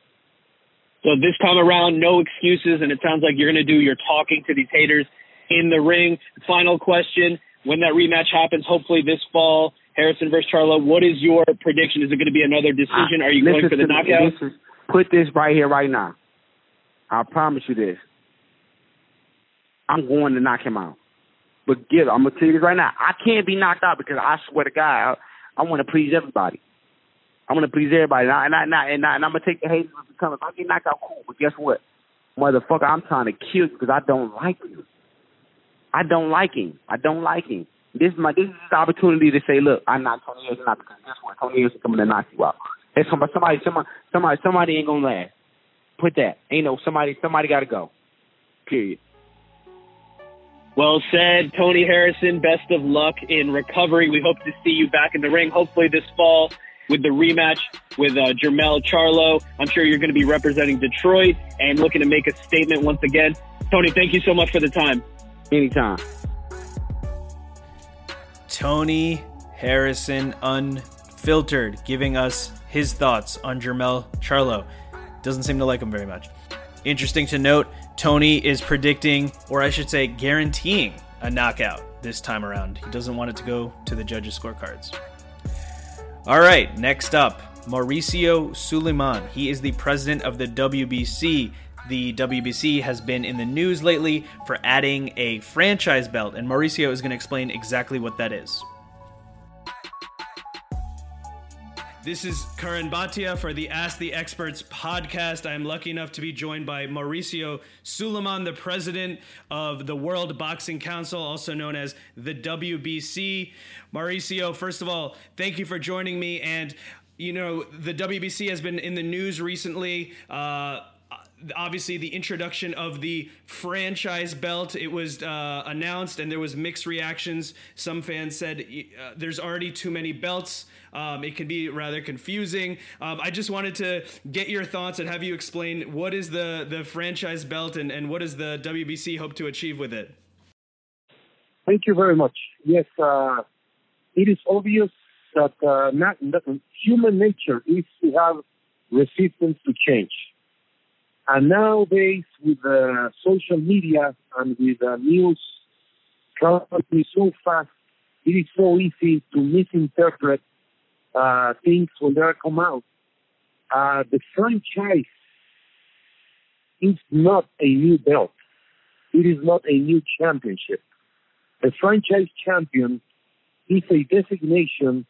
D: So this time around, no excuses, and it sounds like you're going to do your talking to these haters in the ring. Final question: When that rematch happens, hopefully this fall, Harrison versus Charlo. What is your prediction? Is it going to be another decision? Are you going for the knockout?
F: This is, put this right here, right now. I promise you this. I'm going to knock him out. But get, I'm gonna tell you this right now. I can't be knocked out because I swear to God, I, I want to please everybody. I want to please everybody, and I, and I, and, I, and, I, I'm gonna take the haters if come. If I get knocked out, cool. But guess what, motherfucker? I'm trying to kill you because I don't like you. I don't like him. I don't like him. This is my this is the opportunity to say, look, I knocked Tony Harrison out because guess what? Tony Harrison coming to knock you out. Hey, somebody, somebody, somebody, somebody, somebody ain't gonna last. Put that. Ain't no somebody. Somebody got to go. Period.
D: Well said, Tony Harrison. Best of luck in recovery. We hope to see you back in the ring, hopefully this fall with the rematch with uh, Jermell Charlo. I'm sure you're going to be representing Detroit and looking to make a statement once again. Tony, thank you so much for the time.
F: Anytime.
A: Tony Harrison Unfiltered giving us his thoughts on Jermell Charlo. Doesn't seem to like him very much. Interesting to note, Tony is predicting, or I should say, guaranteeing a knockout this time around. He doesn't want it to go to the judges' scorecards. All right, next up, Mauricio Sulaiman. He is the president of the WBC. The WBC has been in the news lately for adding a franchise belt, and Mauricio is going to explain exactly what that is. This is Karan Bhatia for the Ask the Experts podcast. I am lucky enough to be joined by Mauricio Sulaiman, the president of the World Boxing Council, also known as the WBC. Mauricio, first of all, thank you for joining me. And, you know, the WBC has been in the news recently. Uh, obviously the introduction of the franchise belt. It was uh, announced, and there was mixed reactions. Some fans said uh, there's already too many belts. Um, it can be rather confusing. Um, I just wanted to get your thoughts and have you explain what is the the franchise belt and, and what does the WBC hope to achieve with it.
G: Thank you very much. Yes, uh, it is obvious that, uh, not, that human nature is to have resistance to change. And nowadays, with uh, social media and with uh, news traveling so fast, it is so easy to misinterpret uh, things when they come out. Uh, the franchise is not a new belt. It is not a new championship. A franchise champion is a designation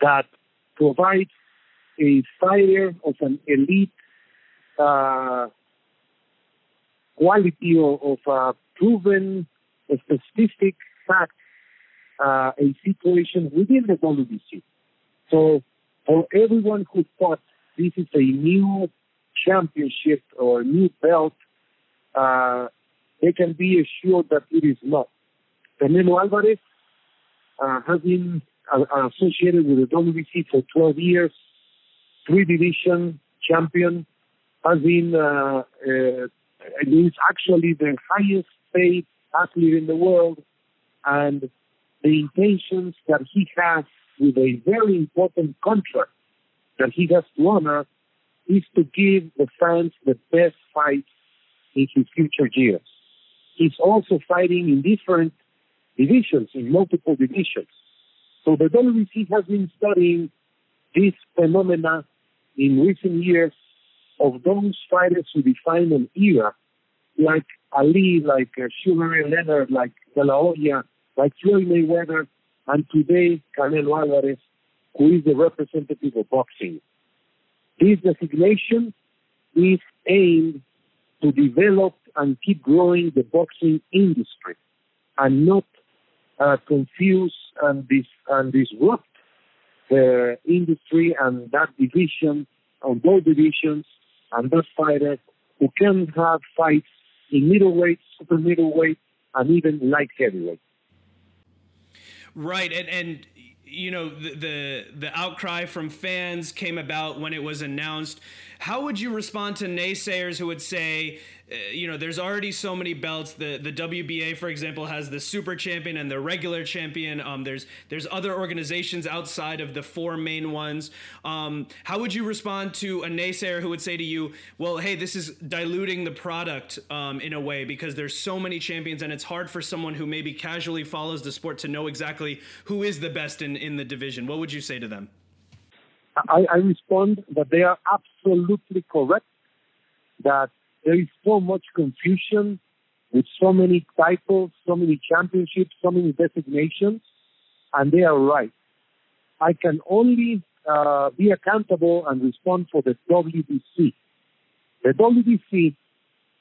G: that provides a fighter of an elite quality of, of uh, proven a specific fact, uh, a situation within the WBC. So for everyone who thought this is a new championship or new belt, uh, they can be assured that it is not. Canelo Alvarez uh, has been uh, associated with the WBC for 12 years, three division champion, has been uh, uh, is actually the highest paid athlete in the world, and the intentions that he has with a very important contract that he has to honor is to give the fans the best fight in his future years. He's also fighting in different divisions, in multiple divisions. So the WBC has been studying this phenomena in recent years of those fighters who define an era, like Ali, like uh, Sugar Leonard, like De La Hoya, like Floyd Mayweather, and today Canelo Alvarez, who is the representative of boxing. This designation is aimed to develop and keep growing the boxing industry and not uh, confuse and, dis- and disrupt the industry and that division, on both divisions, and those fighters who can have fights in middleweight, super middleweight, and even light heavyweight.
A: Right, and and you know the, the, the outcry from fans came about when it was announced how would you respond to naysayers who would say you know there's already so many belts the the WBA for example has the super champion and the regular champion um, there's there's other organizations outside of the four main ones um, how would you respond to a naysayer who would say to you well hey this is diluting the product um, in a way because there's so many champions and it's hard for someone who maybe casually follows the sport to know exactly who is the best in in the division. What would you say to them?
G: I, I respond that they are absolutely correct, that there is so much confusion with so many titles, so many championships, so many designations, and they are right. I can only uh, be accountable and respond for the WBC. The WBC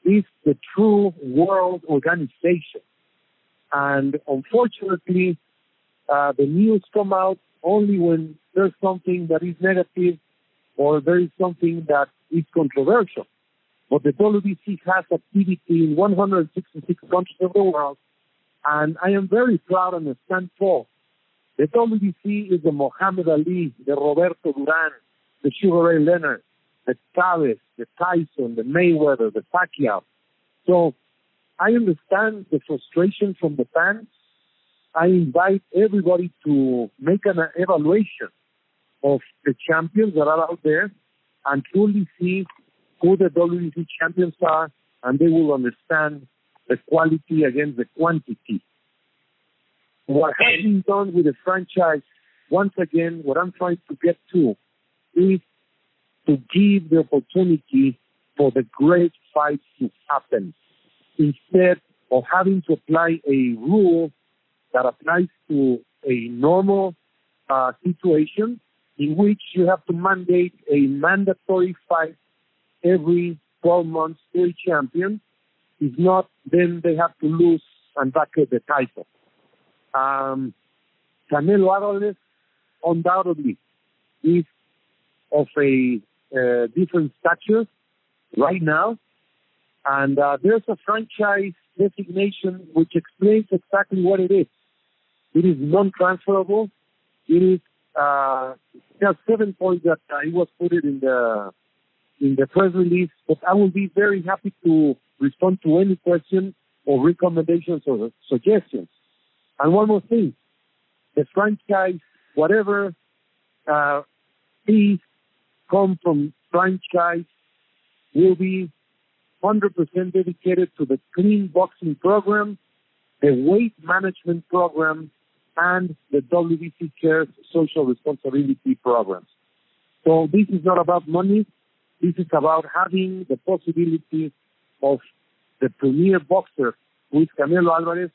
G: is the true world organization. And unfortunately, uh, the news come out only when there's something that is negative or there is something that is controversial. But the WBC has activity in 166 countries of the world, and I am very proud and stand for. The WBC is the Muhammad Ali, the Roberto Duran, the Sugar Ray Leonard, the Chavez, the Tyson, the Mayweather, the Pacquiao. So I understand the frustration from the fans, I invite everybody to make an evaluation of the champions that are out there and truly see who the WBC champions are, and they will understand the quality against the quantity. What has been done with the franchise, once again, what I'm trying to get to is to give the opportunity for the great fights to happen instead of having to apply a rule that applies to a normal uh, situation in which you have to mandate a mandatory fight every 12 months a champion. If not, then they have to lose and vacate the title. Um, Canelo Alvarez undoubtedly is of a uh, different stature right now And uh, there's a franchise designation which explains exactly what it is. It is non-transferable. It is uh, there are seven points that uh, was put in the in the press release. But I will be very happy to respond to any question or recommendations or suggestions. And one more thing, the franchise, whatever uh, fees come from franchise will be 100% dedicated to the clean boxing program, the weight management program, and the WBC Cares social responsibility programs. So this is not about money. This is about having the possibility of the premier boxer, is Canelo Alvarez,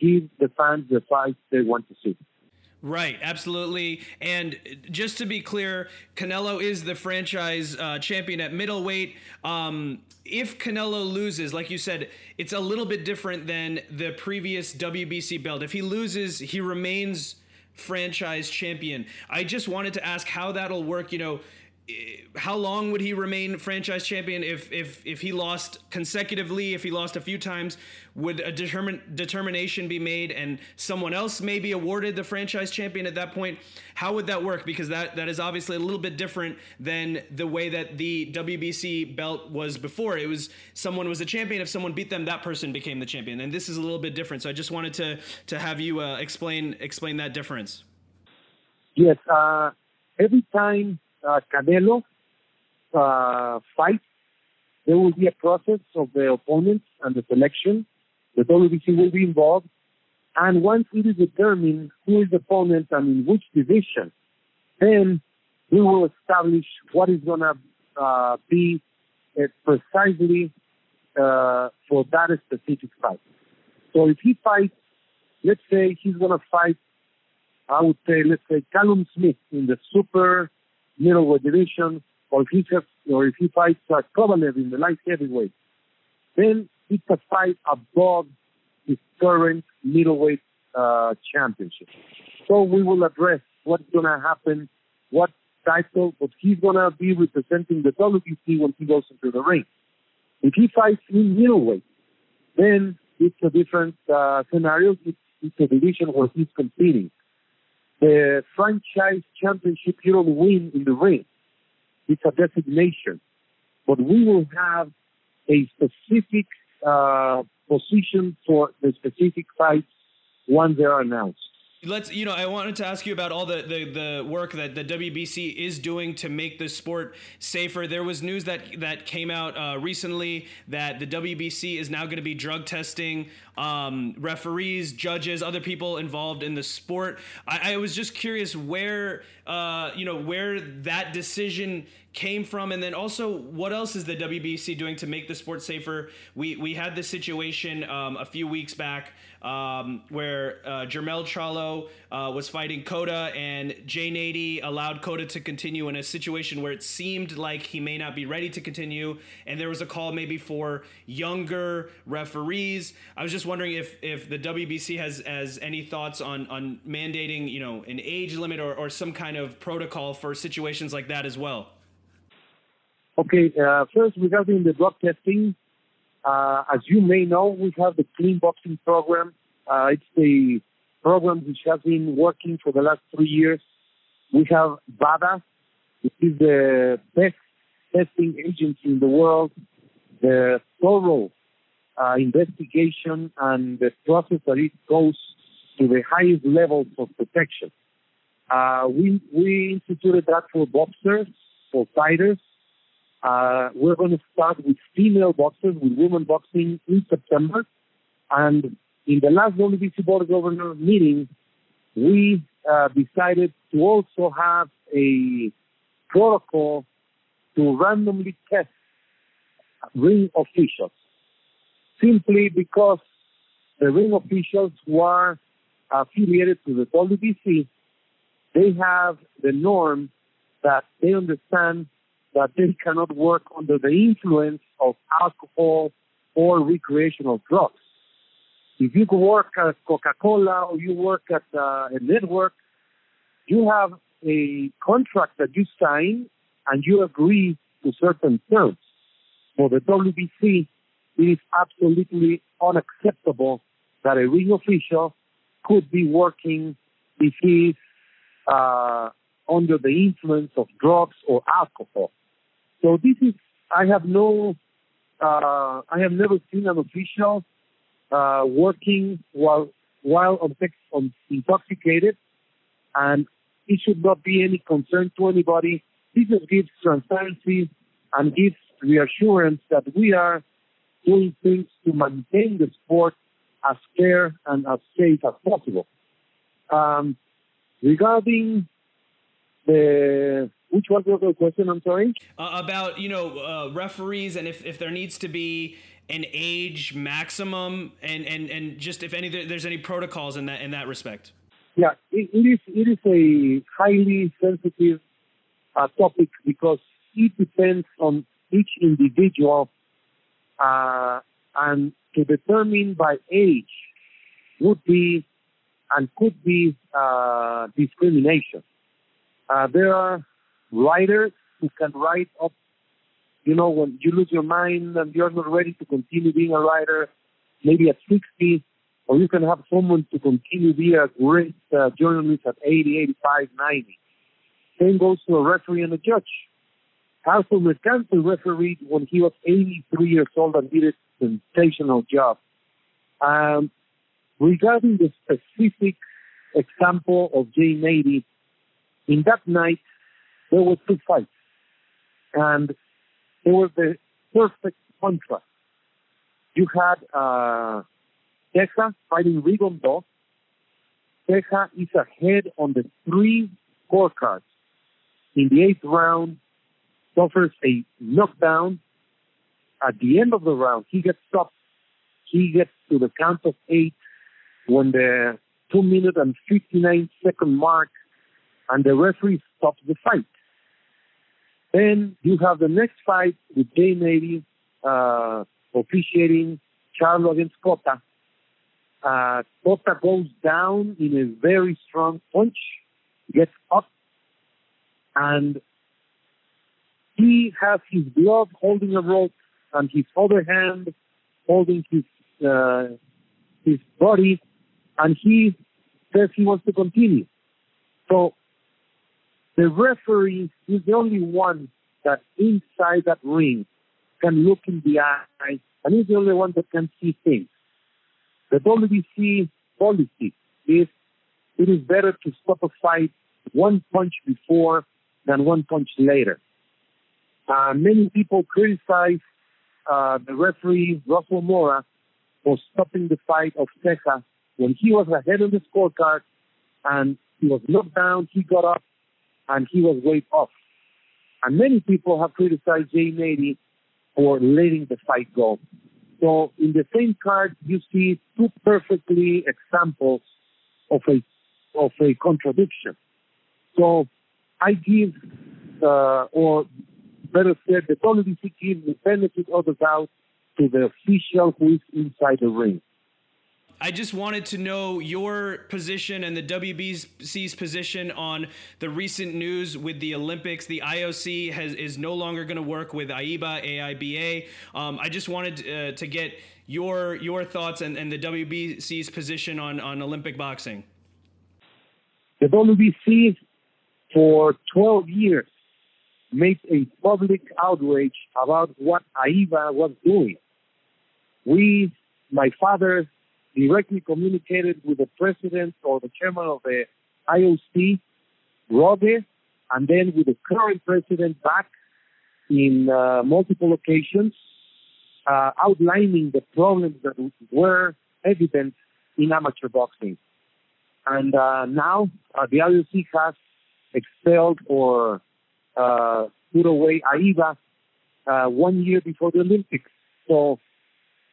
G: give the fans the fight they want to see.
A: Right, absolutely. And just to be clear, Canelo is the franchise uh, champion at middleweight. Um, if Canelo loses, like you said, it's a little bit different than the previous WBC belt. If he loses, he remains franchise champion. I just wanted to ask how that'll work. You know, how long would he remain franchise champion if if if he lost consecutively if he lost a few times? Would a determin, determination be made and someone else may be awarded the franchise champion at that point? How would that work? Because that that is obviously a little bit different than the way that the WBC belt was before. It was someone was a champion. If someone beat them that person became the champion. And this is a little bit different. So I just wanted to to have you uh, explain explain that difference.
G: Yes uh, every time uh, Canelo uh, fight, there will be a process of the opponents and the selection. The WBC will be involved. And once it is determined who is the opponent and in which division, then we will establish what is going to uh, be uh, precisely uh, for that specific fight. So if he fights, let's say he's going to fight, I would say, let's say Callum Smith in the super middleweight division, or if he has, or if he fights uh, Kovalev in the light heavyweight, then it's a fight above his current middleweight uh, championship. So we will address what's going to happen, what title, but he's going to be representing the WBC when he goes into the ring. If he fights in middleweight, then it's a different uh, scenario. It's, it's a division where he's competing the franchise championship you don't win in the ring. It's a designation. But we will have a specific uh, position for the specific fights once they are announced.
A: Let's, you know, I wanted to ask you about all the, the, the work that the WBC is doing to make the sport safer. There was news that that came out uh, recently that the WBC is now going to be drug testing um, referees, judges, other people involved in the sport. I, I was just curious where, uh, you know, where that decision came from, and then also what else is the WBC doing to make the sport safer? We we had this situation um, a few weeks back um, where uh, Jermell Charlo uh, was fighting Cota, and Jay Nady allowed Cota to continue in a situation where it seemed like he may not be ready to continue, and there was a call maybe for younger referees. I was just wondering if if the WBC has has any thoughts on on mandating you know an age limit or, or some kind of protocol for situations like that as well.
G: Okay, uh, first regarding the drug testing, uh, as you may know, we have the Clean Boxing Program. Uh, it's the program which has been working for the last three years. We have VADA, which is the best testing agency in the world, the thorough uh, investigation and the process that it goes to the highest levels of protection. Uh, we we instituted that for boxers, for fighters, uh, we're going to start with female boxers, with women boxing in September. And in the last WBC Board of Governors meeting, we uh, decided to also have a protocol to randomly test ring officials, simply because the ring officials who are affiliated to the WBC, they have the norm that they understand that they cannot work under the influence of alcohol or recreational drugs. If you work at Coca-Cola or you work at uh, a network, you have a contract that you sign and you agree to certain terms. For the WBC, it is absolutely unacceptable that a ring official could be working if he's uh, under the influence of drugs or alcohol. So this is, I have no, uh, I have never seen an official uh, working while while intoxicated, and it should not be any concern to anybody. This just gives transparency and gives reassurance that we are doing things to maintain the sport as fair and as safe as possible. Um, regarding the which one was the other question? I'm sorry.
A: Uh, about you know uh, referees and if, if there needs to be an age maximum and, and, and just if any there's any protocols in that in that respect.
G: Yeah, it, it is it is a highly sensitive uh, topic because it depends on each individual, uh, and to determine by age would be and could be uh, discrimination. Uh, there are writers who can write up you know, when you lose your mind and you're not ready to continue being a writer, maybe at 60, or you can have someone to continue be a great uh, journalist at 80, 85, 90. Same goes to a referee and a judge. Arthur Mercante refereed when he was 83 years old and did a sensational job. Um, regarding the specific example of Jay Nady, in that night, there were two fights. And it was the perfect contrast. You had uh, Texas fighting Rigondeaux. Texas is ahead on the three scorecards. In the eighth round, suffers a knockdown. At the end of the round, he gets stopped. He gets to the count of eight when the two minute and 59 second mark, and the referee stops the fight. Then you have the next fight with Jay uh, officiating Charlo against Cota. Uh, Cota goes down in a very strong punch, gets up, and he has his glove holding a rope and his other hand holding his uh, his body, and he says he wants to continue. So the referee is the only one that inside that ring can look in the eye, and he's the only one that can see things. The WBC policy is it is better to stop a fight one punch before than one punch later. Uh, many people criticize uh, the referee Russell Mora for stopping the fight of Texas when he was ahead on the scorecard and he was knocked down, he got up, and he was way off. And many people have criticized Jay Nady for letting the fight go. So in the same card, you see two perfectly examples of a of a contradiction. So I give, uh, or better said, the WBC gives the benefit of the doubt to the official who is inside the ring.
A: I just wanted to know your position and the WBC's position on the recent news with the Olympics. The IOC has is no longer going to work with AIBA, AIBA. Um, I just wanted uh, to get your your thoughts and, and the WBC's position on, on Olympic boxing.
G: The WBC for 12 years made a public outrage about what AIBA was doing. We, my father directly communicated with the president or the chairman of the IOC, Rogge, and then with the current president back in uh, multiple occasions, uh, outlining the problems that were evident in amateur boxing. And uh, now uh, the IOC has expelled or uh, put away AIBA uh, one year before the Olympics. So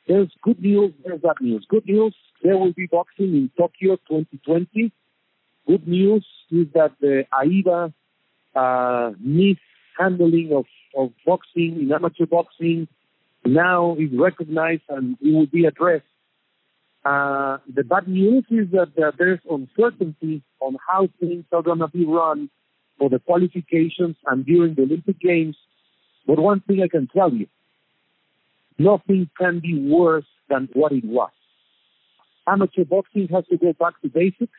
G: there's good news, there's bad news. Good news, there will be boxing in Tokyo 2020. Good news is that the AIBA uh, mishandling of, of boxing in amateur boxing now is recognized and it will be addressed. Uh, the bad news is that uh, there's uncertainty on how things are going to be run for the qualifications and during the Olympic Games. But one thing I can tell you, nothing can be worse than what it was. Amateur boxing has to go back to basics.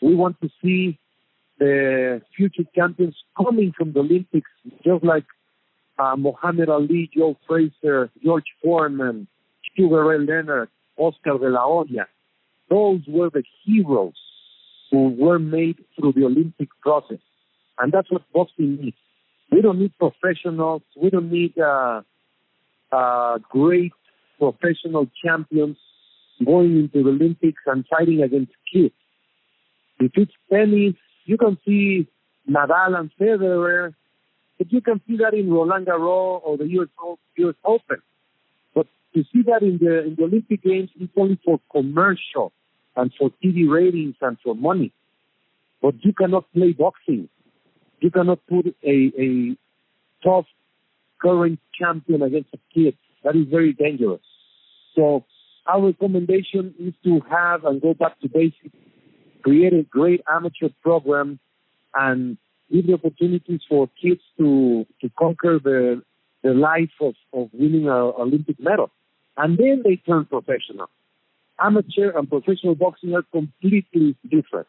G: We want to see the future champions coming from the Olympics, just like uh, Muhammad Ali, Joe Frazier, George Foreman, Sugar Ray Leonard, Oscar de la Hoya. Those were the heroes who were made through the Olympic process. And that's what boxing needs. We don't need professionals. We don't need uh, uh, great professional champions going into the Olympics and fighting against kids. If it's tennis, you can see Nadal and Federer, but you can see that in Roland Garros or the US, US Open. But to see that in the in the Olympic Games is only for commercial and for TV ratings and for money. But you cannot play boxing. You cannot put a, a tough current champion against a kid. That is very dangerous. So our recommendation is to have and go back to basics, create a great amateur program, and give the opportunities for kids to to conquer the the life of, of winning an Olympic medal. And then they turn professional. Amateur and professional boxing are completely different.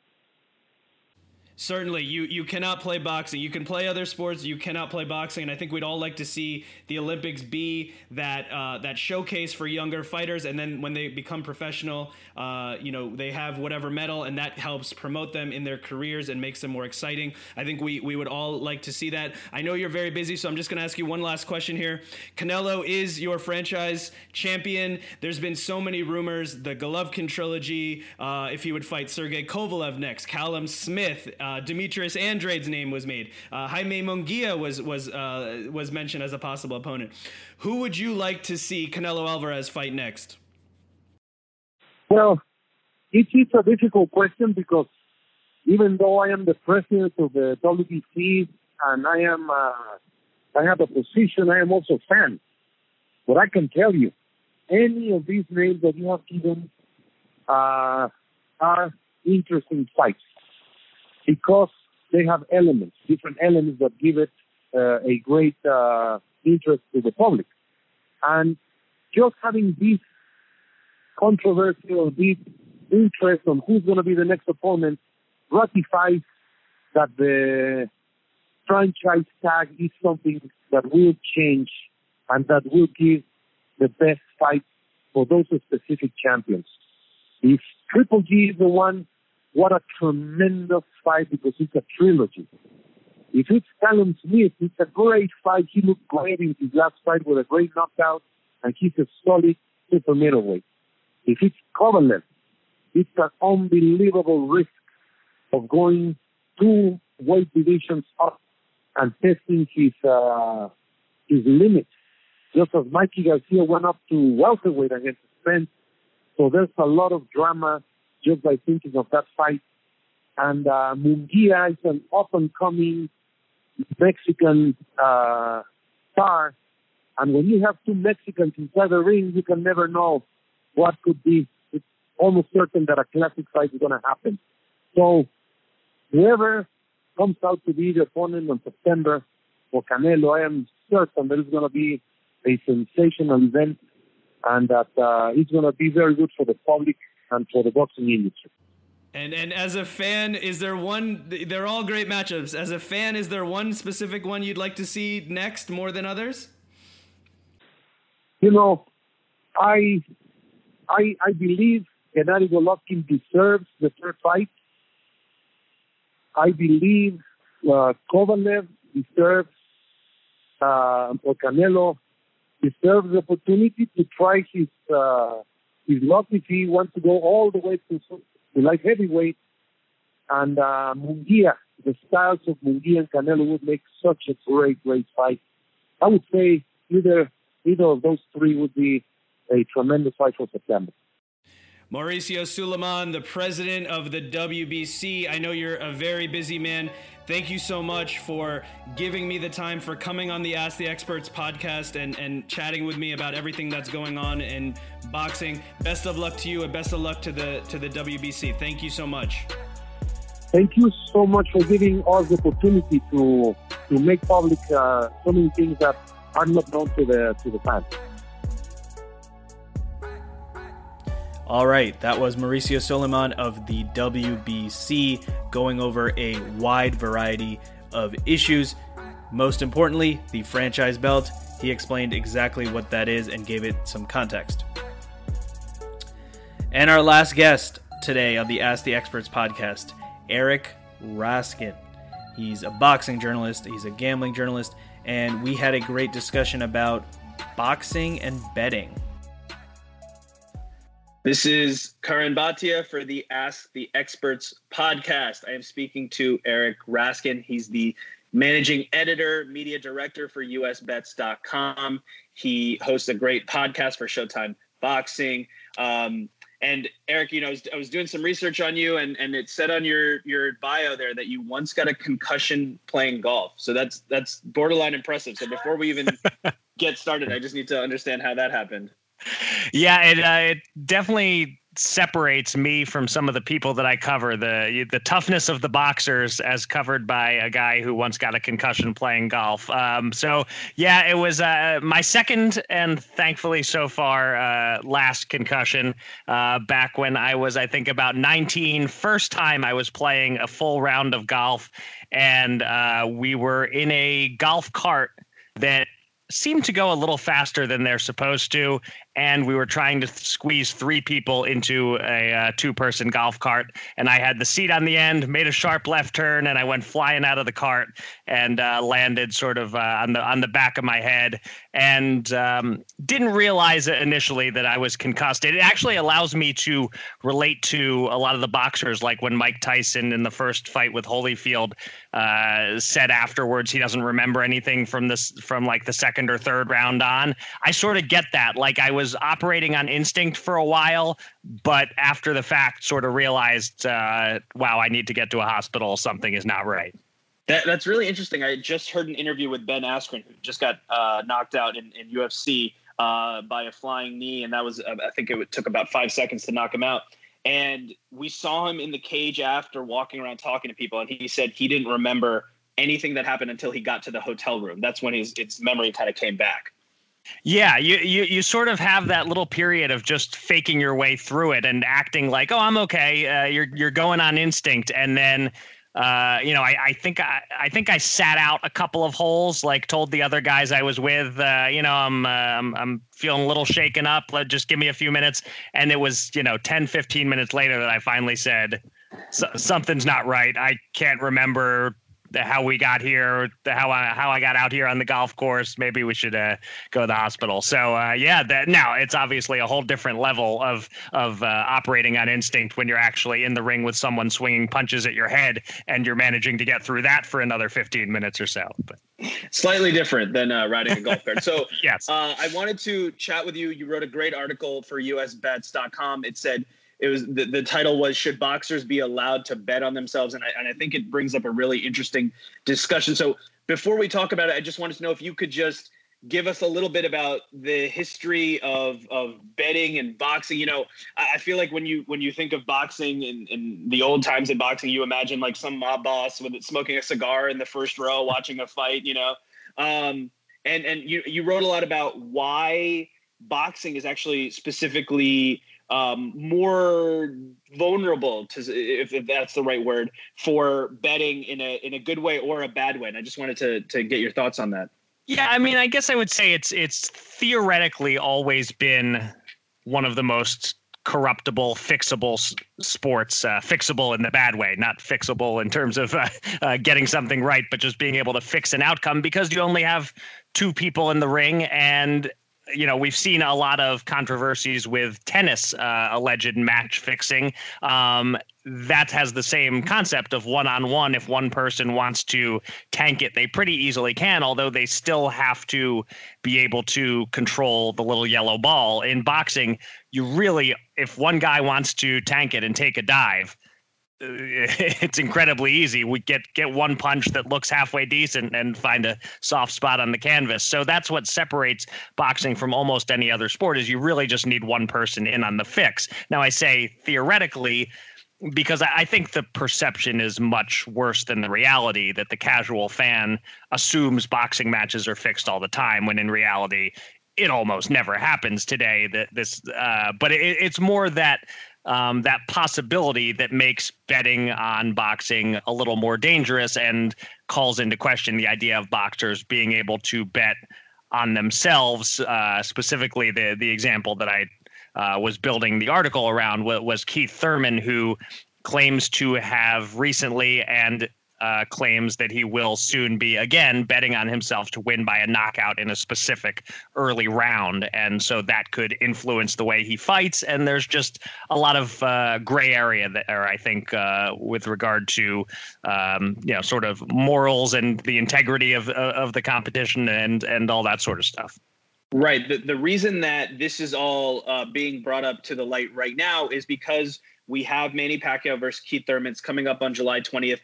A: Certainly, you you cannot play boxing. You can play other sports. You cannot play boxing, and I think we'd all like to see the Olympics be that uh, that showcase for younger fighters. And then when they become professional, uh, you know, they have whatever medal, and that helps promote them in their careers and makes them more exciting. I think we we would all like to see that. I know you're very busy, so I'm just going to ask you one last question here. Canelo is your franchise champion. There's been so many rumors. The Golovkin trilogy. Uh, if he would fight Sergey Kovalev next, Callum Smith. Uh, Demetrius Andrade's name was made. Uh, Jaime Munguia was was uh, was mentioned as a possible opponent. Who would you like to see Canelo Alvarez fight next?
G: Well, it is a difficult question because even though I am the president of the WBC and I am uh, I have a position, I am also a fan. But I can tell you, any of these names that you have given uh, are interesting fights because they have elements, different elements that give it uh, a great uh, interest to the public. And just having this controversy or this interest on who's going to be the next opponent ratifies that the franchise tag is something that will change and that will give the best fight for those specific champions. If Triple G is the one what a tremendous fight because it's a trilogy. If it's Callum Smith, it's a great fight. He looked great in his last fight with a great knockout, and he's a solid super middleweight. If it's Kovalev, it's an unbelievable risk of going two weight divisions up and testing his uh, his limits. Just as Mikey Garcia went up to welterweight against Spence. So there's a lot of drama just by thinking of that fight. And uh, Munguia is an up and coming Mexican uh, star. And when you have two Mexicans inside the ring, you can never know what could be. It's almost certain that a classic fight is going to happen. So whoever comes out to be the opponent on September for Canelo, I am certain that it's going to be a sensational event and that uh, it's going to be very good for the public and for the boxing industry.
A: And and as a fan, is there one? They're all great matchups. As a fan, is there one specific one you'd like to see next more than others?
G: You know, I I I believe Gennady Golovkin deserves the third fight. I believe uh, Kovalev deserves uh, or Canelo deserves the opportunity to try his. Uh, He's luck if he wants to go all the way to, to light heavyweight. And uh, Munguia, the styles of Munguia and Canelo would make such a great, great fight. I would say either either of those three would be a tremendous fight for September.
A: Mauricio Sulaiman, the president of the WBC. I know you're a very busy man. Thank you so much for giving me the time for coming on the Ask the Experts podcast and, and chatting with me about everything that's going on in boxing. Best of luck to you and best of luck to the to the WBC. Thank you so much.
G: Thank you so much for giving us the opportunity to to make public uh, so many things that are not known to the to the fans.
A: All right, that was Mauricio Sulaiman of the WBC going over a wide variety of issues. Most importantly, the franchise belt. He explained exactly what that is and gave it some context. And our last guest today on the Ask the Experts podcast, Eric Raskin. He's a boxing journalist, he's a gambling journalist, and we had a great discussion about boxing and betting.
D: This is Karan Bhatia for the Ask the Experts podcast. I am speaking to Eric Raskin. He's the managing editor, media director for usbets.com. He hosts a great podcast for Showtime Boxing. Um, and Eric, you know, I was, I was, doing some research on you, and, and it said on your your bio there that you once got a concussion playing golf. So that's that's borderline impressive. So before we even get started, I just need to understand how that happened
H: yeah, it uh, it definitely separates me from some of the people that I cover. The the toughness of the boxers, as covered by a guy who once got a concussion playing golf. Um, so yeah, it was uh, my second and thankfully so far uh, last concussion. Uh, back when I was, I think, about 19. First time I was playing a full round of golf, and uh, we were in a golf cart that seemed to go a little faster than they're supposed to and we were trying to squeeze three people into a uh, two-person golf cart. And i had the seat on the end made a sharp left turn and i went flying out of the cart and uh, landed sort of uh, on the on the back of my head. And um, didn't realize initially that i was concussed. It actually allows me to relate to a lot of the boxers like when mike tyson in the first fight with holyfield uh, said afterwards he doesn't remember anything from this from like the second or third round on. I sort of get that. Like i was was operating on instinct for a while, but after the fact, sort of realized, uh, wow, I need to get to a hospital. Something is not right.
D: That, that's really interesting. I just heard an interview with Ben Askren, who just got uh, knocked out in, in UFC uh, by a flying knee, and that was uh, I think it took about five seconds to knock him out. And we saw him in the cage after walking around talking to people, and he said he didn't remember anything that happened until he got to the hotel room. That's when his his memory kind of came back.
H: Yeah, you, you you sort of have that little period of just faking your way through it and acting like, oh, I'm okay. Uh, you're you're going on instinct, and then. Uh, you know, I, I think I, I think I sat out a couple of holes, like told the other guys I was with, uh, you know, I'm, uh, I'm, I'm feeling a little shaken up. Let just give me a few minutes. And it was, you know, 10, 15 minutes later that I finally said, something's not right. I can't remember how we got here, the, how I how I got out here on the golf course. Maybe we should uh, go to the hospital. So uh, yeah, that now it's obviously a whole different level of of uh, operating on instinct when you're actually in the ring with someone swinging punches at your head and you're managing to get through that for another 15 minutes or so. But
D: slightly different than uh, riding a golf cart. So
H: yes,
D: uh, I wanted to chat with you. You wrote a great article for USBets.com. It said it was the, the title was should boxers be allowed to bet on themselves? And I, and I think it brings up a really interesting discussion. So before we talk about it i just wanted to know if you could just give us a little bit about the history of of betting and boxing. You know i feel like when you when you think of boxing in, in the old times in boxing you imagine like some mob boss with smoking a cigar in the first row watching a fight you know? Um, and and you you wrote a lot about why boxing is actually specifically um, more vulnerable to if, if, that's the right word for betting in a in a good way or a bad way. And i just wanted to to get your thoughts on that.
H: Yeah i mean i guess i would say it's it's theoretically always been one of the most corruptible fixable sports uh, fixable in the bad way. Not fixable in terms of uh, uh, getting something right but just being able to fix an outcome because you only have two people in the ring and you know, we've seen a lot of controversies with tennis uh, alleged match fixing. Um, that has the same concept of one on one. If one person wants to tank it, they pretty easily can, although they still have to be able to control the little yellow ball. In boxing, you really, if one guy wants to tank it and take a dive, it's incredibly easy. We get get one punch that looks halfway decent and find a soft spot on the canvas. So that's what separates boxing from almost any other sport is you really just need one person in on the fix. Now I say theoretically because I think the perception is much worse than the reality that the casual fan assumes boxing matches are fixed all the time when in reality it almost never happens today. That this, uh, but it, it's more that um, that possibility that makes betting on boxing a little more dangerous and calls into question the idea of boxers being able to bet on themselves. Uh, specifically, the the example that I uh, was building the article around was, Keith Thurman, who claims to have recently and uh, claims that he will soon be again betting on himself to win by a knockout in a specific early round, and so that could influence the way he fights. And there's just a lot of uh, gray area there, I think, uh, with regard to um, you know sort of morals and the integrity of of the competition and and all that sort of stuff.
D: Right. The the reason that this is all uh, being brought up to the light right now is because we have Manny Pacquiao versus Keith Thurman. It's coming up on July 20th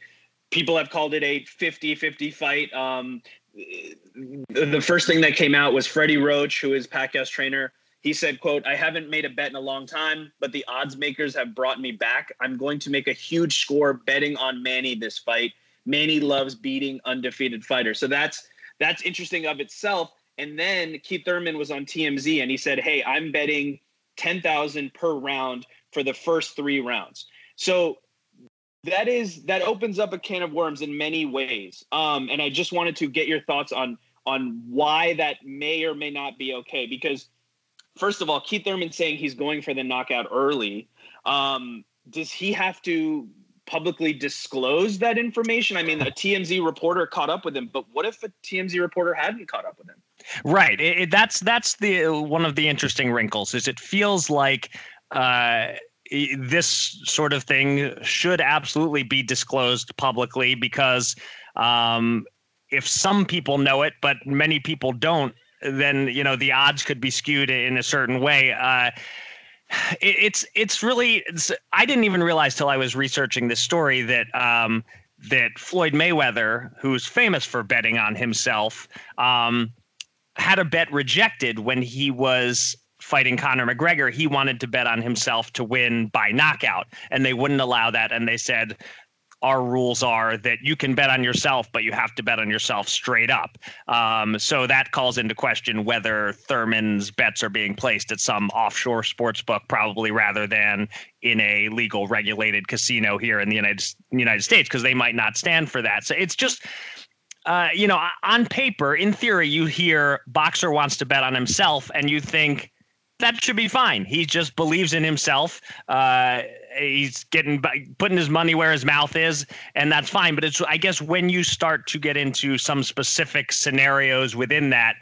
D: people have called it a 50-50 fight. Um, the first thing that came out was Freddie Roach, who is Pacquiao's trainer. He said, quote, I haven't made a bet in a long time, but the odds makers have brought me back. I'm going to make a huge score betting on Manny this fight. Manny loves beating undefeated fighters. So that's that's interesting of itself. And then Keith Thurman was on TMZ and he said, Hey, I'm betting 10,000 per round for the first three rounds. So that is that opens up a can of worms in many ways. Um, and I just wanted to get your thoughts on on why that may or may not be okay. Because first of all, Keith Thurman saying he's going for the knockout early. Um, does he have to publicly disclose that information? I mean, a TMZ reporter caught up with him, but what if a TMZ reporter hadn't caught up with him?
H: Right. It, it, that's that's the one of the interesting wrinkles. Is it feels like. Uh, this sort of thing should absolutely be disclosed publicly because um, if some people know it but many people don't then you know the odds could be skewed in a certain way. Uh, it, it's it's really it's, i didn't even realize till i was researching this story that um, that floyd mayweather who's famous for betting on himself um, had a bet rejected when he was fighting Conor McGregor, he wanted to bet on himself to win by knockout, and they wouldn't allow that. And they said, our rules are that you can bet on yourself, but you have to bet on yourself straight up. Um, so that calls into question whether Thurman's bets are being placed at some offshore sports book, probably rather than in a legal regulated casino here in the United United States, because they might not stand for that. So it's just. Uh, you know, on paper, in theory, you hear boxer wants to bet on himself, and you think, that should be fine. He just believes in himself. Uh, he's getting putting his money where his mouth is, and that's fine. But it's I guess when you start to get into some specific scenarios within that,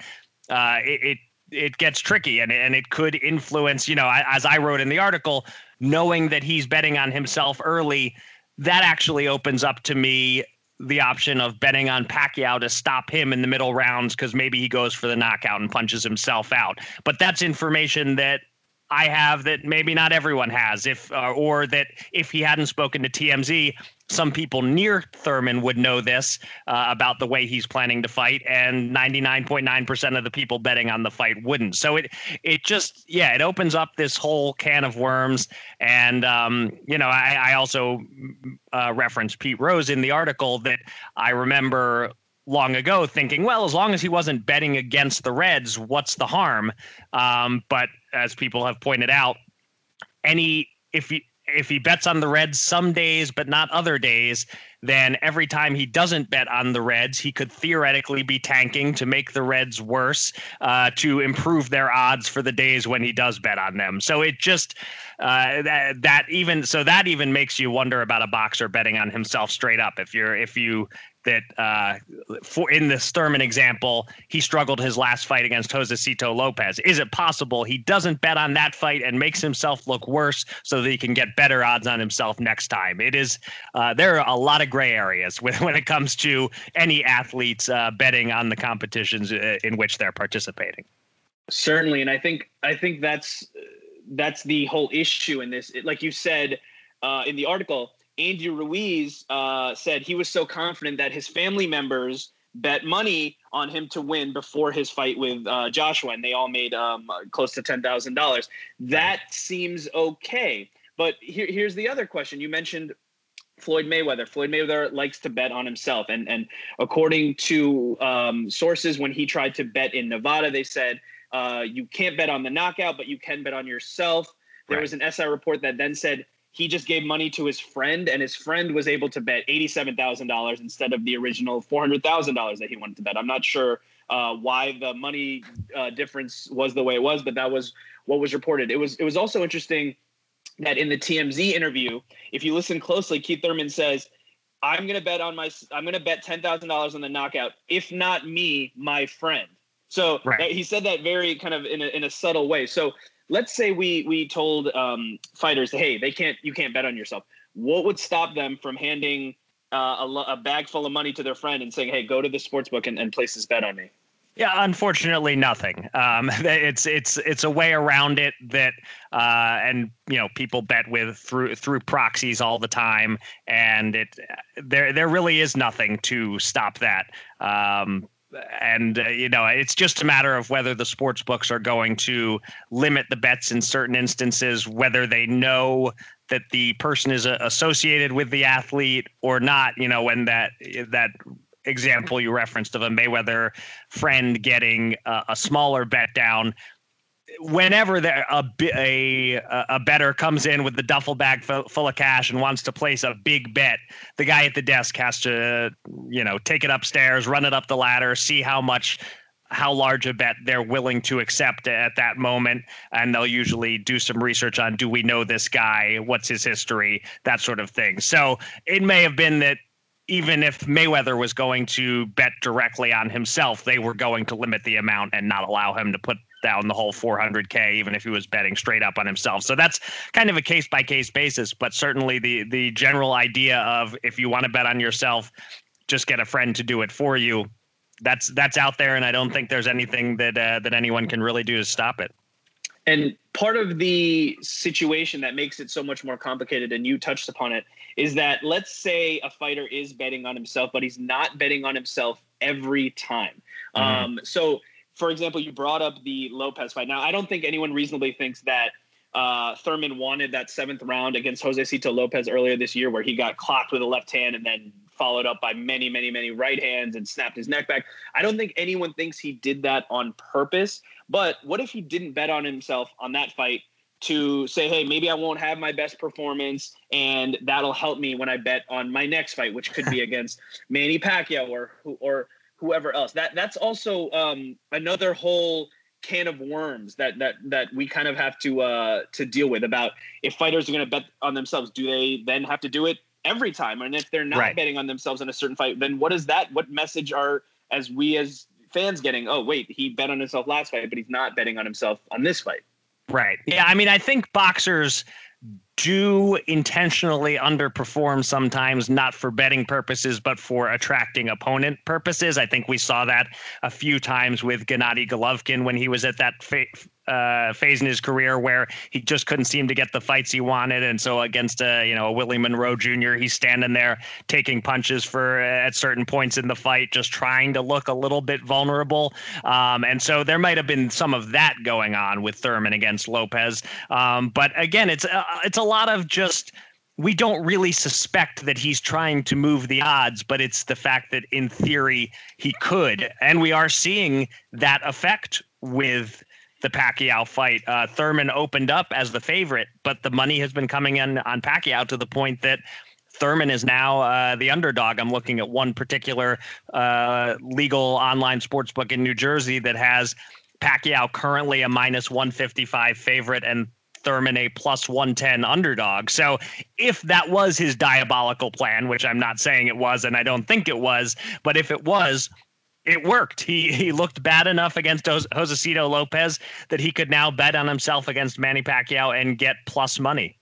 H: uh, it, it it gets tricky and and it could influence. You know, as I wrote in the article, knowing that he's betting on himself early, that actually opens up to me the option of betting on Pacquiao to stop him in the middle rounds because maybe he goes for the knockout and punches himself out. But that's information that I have that maybe not everyone has. If uh, or that if he hadn't spoken to TMZ, some people near Thurman would know this uh, about the way he's planning to fight, and 99.9% of the people betting on the fight wouldn't. So it it just yeah, it opens up this whole can of worms. And um, you know, I, I also uh, referenced Pete Rose in the article that I remember long ago thinking, well, as long as he wasn't betting against the Reds, what's the harm? Um, but as people have pointed out, any if he if he bets on the Reds some days but not other days, then every time he doesn't bet on the Reds, he could theoretically be tanking to make the Reds worse, uh, to improve their odds for the days when he does bet on them. So it just uh, that, that even so that even makes you wonder about a boxer betting on himself straight up. If you're if you that uh, for in the Thurman example, he struggled his last fight against Josesito Lopez. Is it possible he doesn't bet on that fight and makes himself look worse so that he can get better odds on himself next time? It is uh, there are a lot of gray areas when, when it comes to any athletes uh, betting on the competitions uh, in which they're participating.
D: Certainly, and I think I think that's that's the whole issue in this. Like you said uh, in the article Andy Ruiz uh, said he was so confident that his family members bet money on him to win before his fight with uh, Joshua, and they all made um, close to ten thousand dollars. That seems okay, but here, here's the other question: You mentioned Floyd Mayweather. Floyd Mayweather likes to bet on himself, and and according to um, sources, when he tried to bet in Nevada, they said
A: uh, you can't bet on the knockout, but you can bet on yourself. There right. was an SI report that then said he just gave money to his friend, and his friend was able to bet eighty-seven thousand dollars instead of the original four hundred thousand dollars that he wanted to bet. I'm not sure uh, why the money uh, difference was the way it was, but that was what was reported. It was it was also interesting that in the TMZ interview, if you listen closely, Keith Thurman says, "I'm going to bet on my I'm going to bet ten thousand dollars on the knockout. If not me, my friend." So right. he said that very kind of in a, in a subtle way. So let's say we we told um, fighters, hey, they can't you can't bet on yourself. What would stop them from handing uh, a, a, bag full of money to their friend and saying, hey, go to the sports book and, and place this bet on me?
H: Yeah, unfortunately, nothing. Um, it's it's it's a way around it that, uh, and you know, people bet with through through proxies all the time, and it there there really is nothing to stop that. Um, and uh, you know it's just a matter of whether the sports books are going to limit the bets in certain instances whether they know that the person is uh, associated with the athlete or not you know when that that example you referenced of a Mayweather friend getting a, a smaller bet down whenever there a, a a better comes in with the duffel bag full of cash and wants to place a big bet, the guy at the desk has to you know take it upstairs, run it up the ladder, see how much how large a bet they're willing to accept at that moment. And they'll usually do some research on do we know this guy? What's his history? That sort of thing. So it may have been that even if Mayweather was going to bet directly on himself, they were going to limit the amount and not allow him to put down the whole 400k even if he was betting straight up on himself. So that's kind of a case by case basis but certainly the the general idea of if you want to bet on yourself just get a friend to do it for you. That's that's out there and i don't think there's anything that uh, that anyone can really do to stop it.
A: And part of the situation that makes it so much more complicated and you touched upon it is that let's say a fighter is betting on himself but he's not betting on himself every time. Mm-hmm. um, so for example, you brought up the Lopez fight. Now, I don't think anyone reasonably thinks that uh, Thurman wanted that seventh round against Josesito Lopez earlier this year, where he got clocked with a left hand and then followed up by many, many, many right hands and snapped his neck back. I don't think anyone thinks he did that on purpose. But what if he didn't bet on himself on that fight to say, hey, maybe I won't have my best performance, and that'll help me when I bet on my next fight, which could be against Manny Pacquiao or or whoever else. That that's also um, another whole can of worms that that that we kind of have to uh, to deal with about if fighters are going to bet on themselves, do they then have to do it every time? And if they're not right. betting on themselves in a certain fight, then what is that? What message are as we as fans getting? Oh, wait, he bet on himself last fight, but he's not betting on himself on this fight.
H: Right. Yeah. I mean, I think boxers do intentionally underperform sometimes, not for betting purposes, but for attracting opponent purposes. I think we saw that a few times with Gennady Golovkin when he was at that fa- uh, phase in his career where he just couldn't seem to get the fights he wanted, and so against a you know a Willie Monroe Jr., he's standing there taking punches for uh, at certain points in the fight, just trying to look a little bit vulnerable. Um, and so there might have been some of that going on with Thurman against Lopez. Um, but again, it's uh, it's a lot of just we don't really suspect that he's trying to move the odds, but it's the fact that in theory he could. And we are seeing that effect with the Pacquiao fight. Uh, Thurman opened up as the favorite, but the money has been coming in on Pacquiao to the point that Thurman is now uh, the underdog. I'm looking at one particular uh, legal online sports book in New Jersey that has Pacquiao currently a minus 155 favorite and Thurman a plus 110 underdog. So if that was his diabolical plan, which I'm not saying it was, and I don't think it was, but if it was, it worked. He he looked bad enough against Josesito Lopez that he could now bet on himself against Manny Pacquiao and get plus money.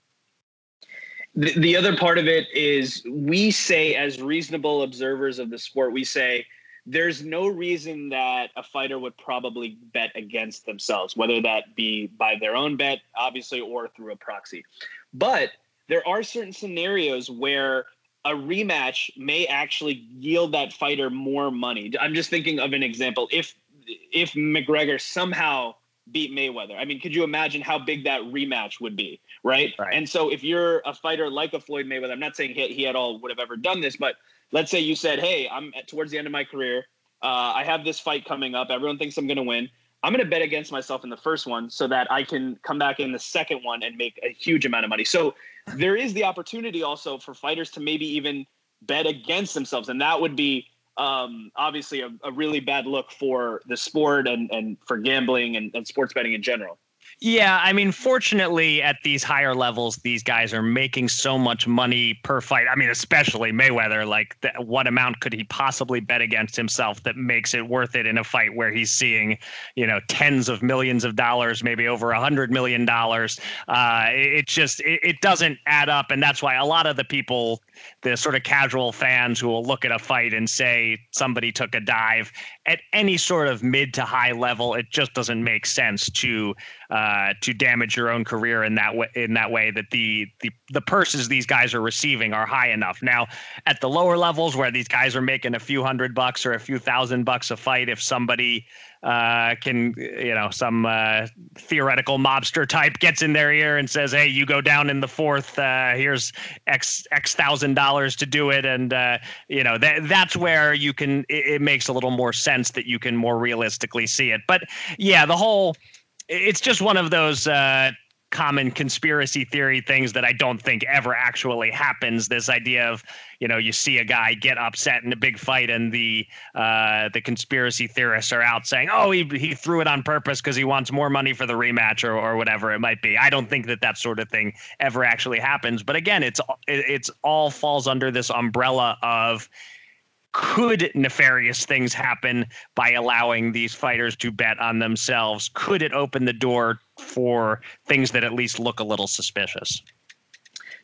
A: The, the other part of it is we say, as reasonable observers of the sport, we say there's no reason that a fighter would probably bet against themselves, whether that be by their own bet, obviously, or through a proxy. But there are certain scenarios where a rematch may actually yield that fighter more money. I'm just thinking of an example. If if McGregor somehow beat Mayweather, I mean, could you imagine how big that rematch would be, right? right. And so if you're a fighter like a Floyd Mayweather, I'm not saying he, he at all would have ever done this, but let's say you said, "Hey, I'm at, towards the end of my career. Uh, I have this fight coming up. Everyone thinks I'm going to win. I'm going to bet against myself in the first one so that I can come back in the second one and make a huge amount of money. So there is the opportunity also for fighters to maybe even bet against themselves, and that would be um, obviously a, a, really bad look for the sport and, and for gambling and, and sports betting in general.
H: Yeah, I mean, fortunately, at these higher levels, these guys are making so much money per fight. I mean, especially Mayweather. Like, what amount could he possibly bet against himself that makes it worth it in a fight where he's seeing, you know, tens of millions of dollars, maybe over a hundred million dollars? Uh, it, it just it, it doesn't add up, and that's why a lot of the people the sort of casual fans who will look at a fight and say somebody took a dive at any sort of mid to high level it just doesn't make sense to uh, to damage your own career in that way in that way that the the the purses these guys are receiving are high enough now at the lower levels where these guys are making a few hundred bucks or a few thousand bucks a fight if somebody uh, can you know some uh, theoretical mobster type gets in their ear and says, "Hey, you go down in the fourth. Uh, here's x x thousand dollars to do it," and uh, you know that that's where you can. It, it makes a little more sense that you can more realistically see it. But yeah, the whole it's just one of those uh, common conspiracy theory things that I don't think ever actually happens. This idea of you know you see a guy get upset in a big fight, and the uh, the conspiracy theorists are out saying, "Oh, he he threw it on purpose because he wants more money for the rematch or or whatever it might be." I don't think that that sort of thing ever actually happens. But again, it's it's all falls under this umbrella of could nefarious things happen by allowing these fighters to bet on themselves? Could it open the door for things that at least look a little suspicious?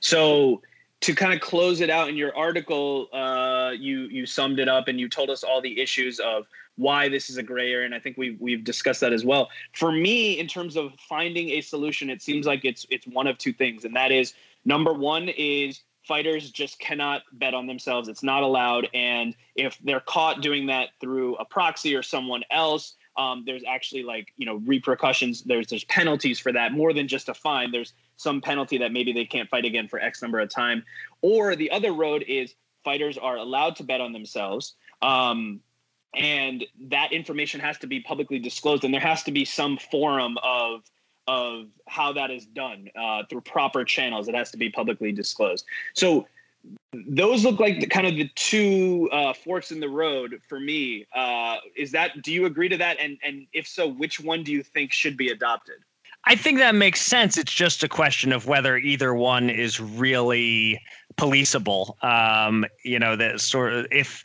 A: So, to kind of close it out in your article, uh, you you summed it up and you told us all the issues of why this is a gray area, and I think we've we've discussed that as well. For me, in terms of finding a solution, it seems like it's it's one of two things, and that is number one is fighters just cannot bet on themselves. It's not allowed. And if they're caught doing that through a proxy or someone else, um, there's actually like you know repercussions. There's there's penalties for that more than just a fine. There's some penalty that maybe they can't fight again for X number of time. Or the other road is fighters are allowed to bet on themselves. Um, and that information has to be publicly disclosed, and there has to be some forum of of how that is done uh, through proper channels. It has to be publicly disclosed. So those look like the, kind of the two uh, forks in the road for me. Uh, is that? Do you agree to that? And and if so, which one do you think should be adopted?
H: I think that makes sense. It's just a question of whether either one is really policeable. Um, you know, that sort of if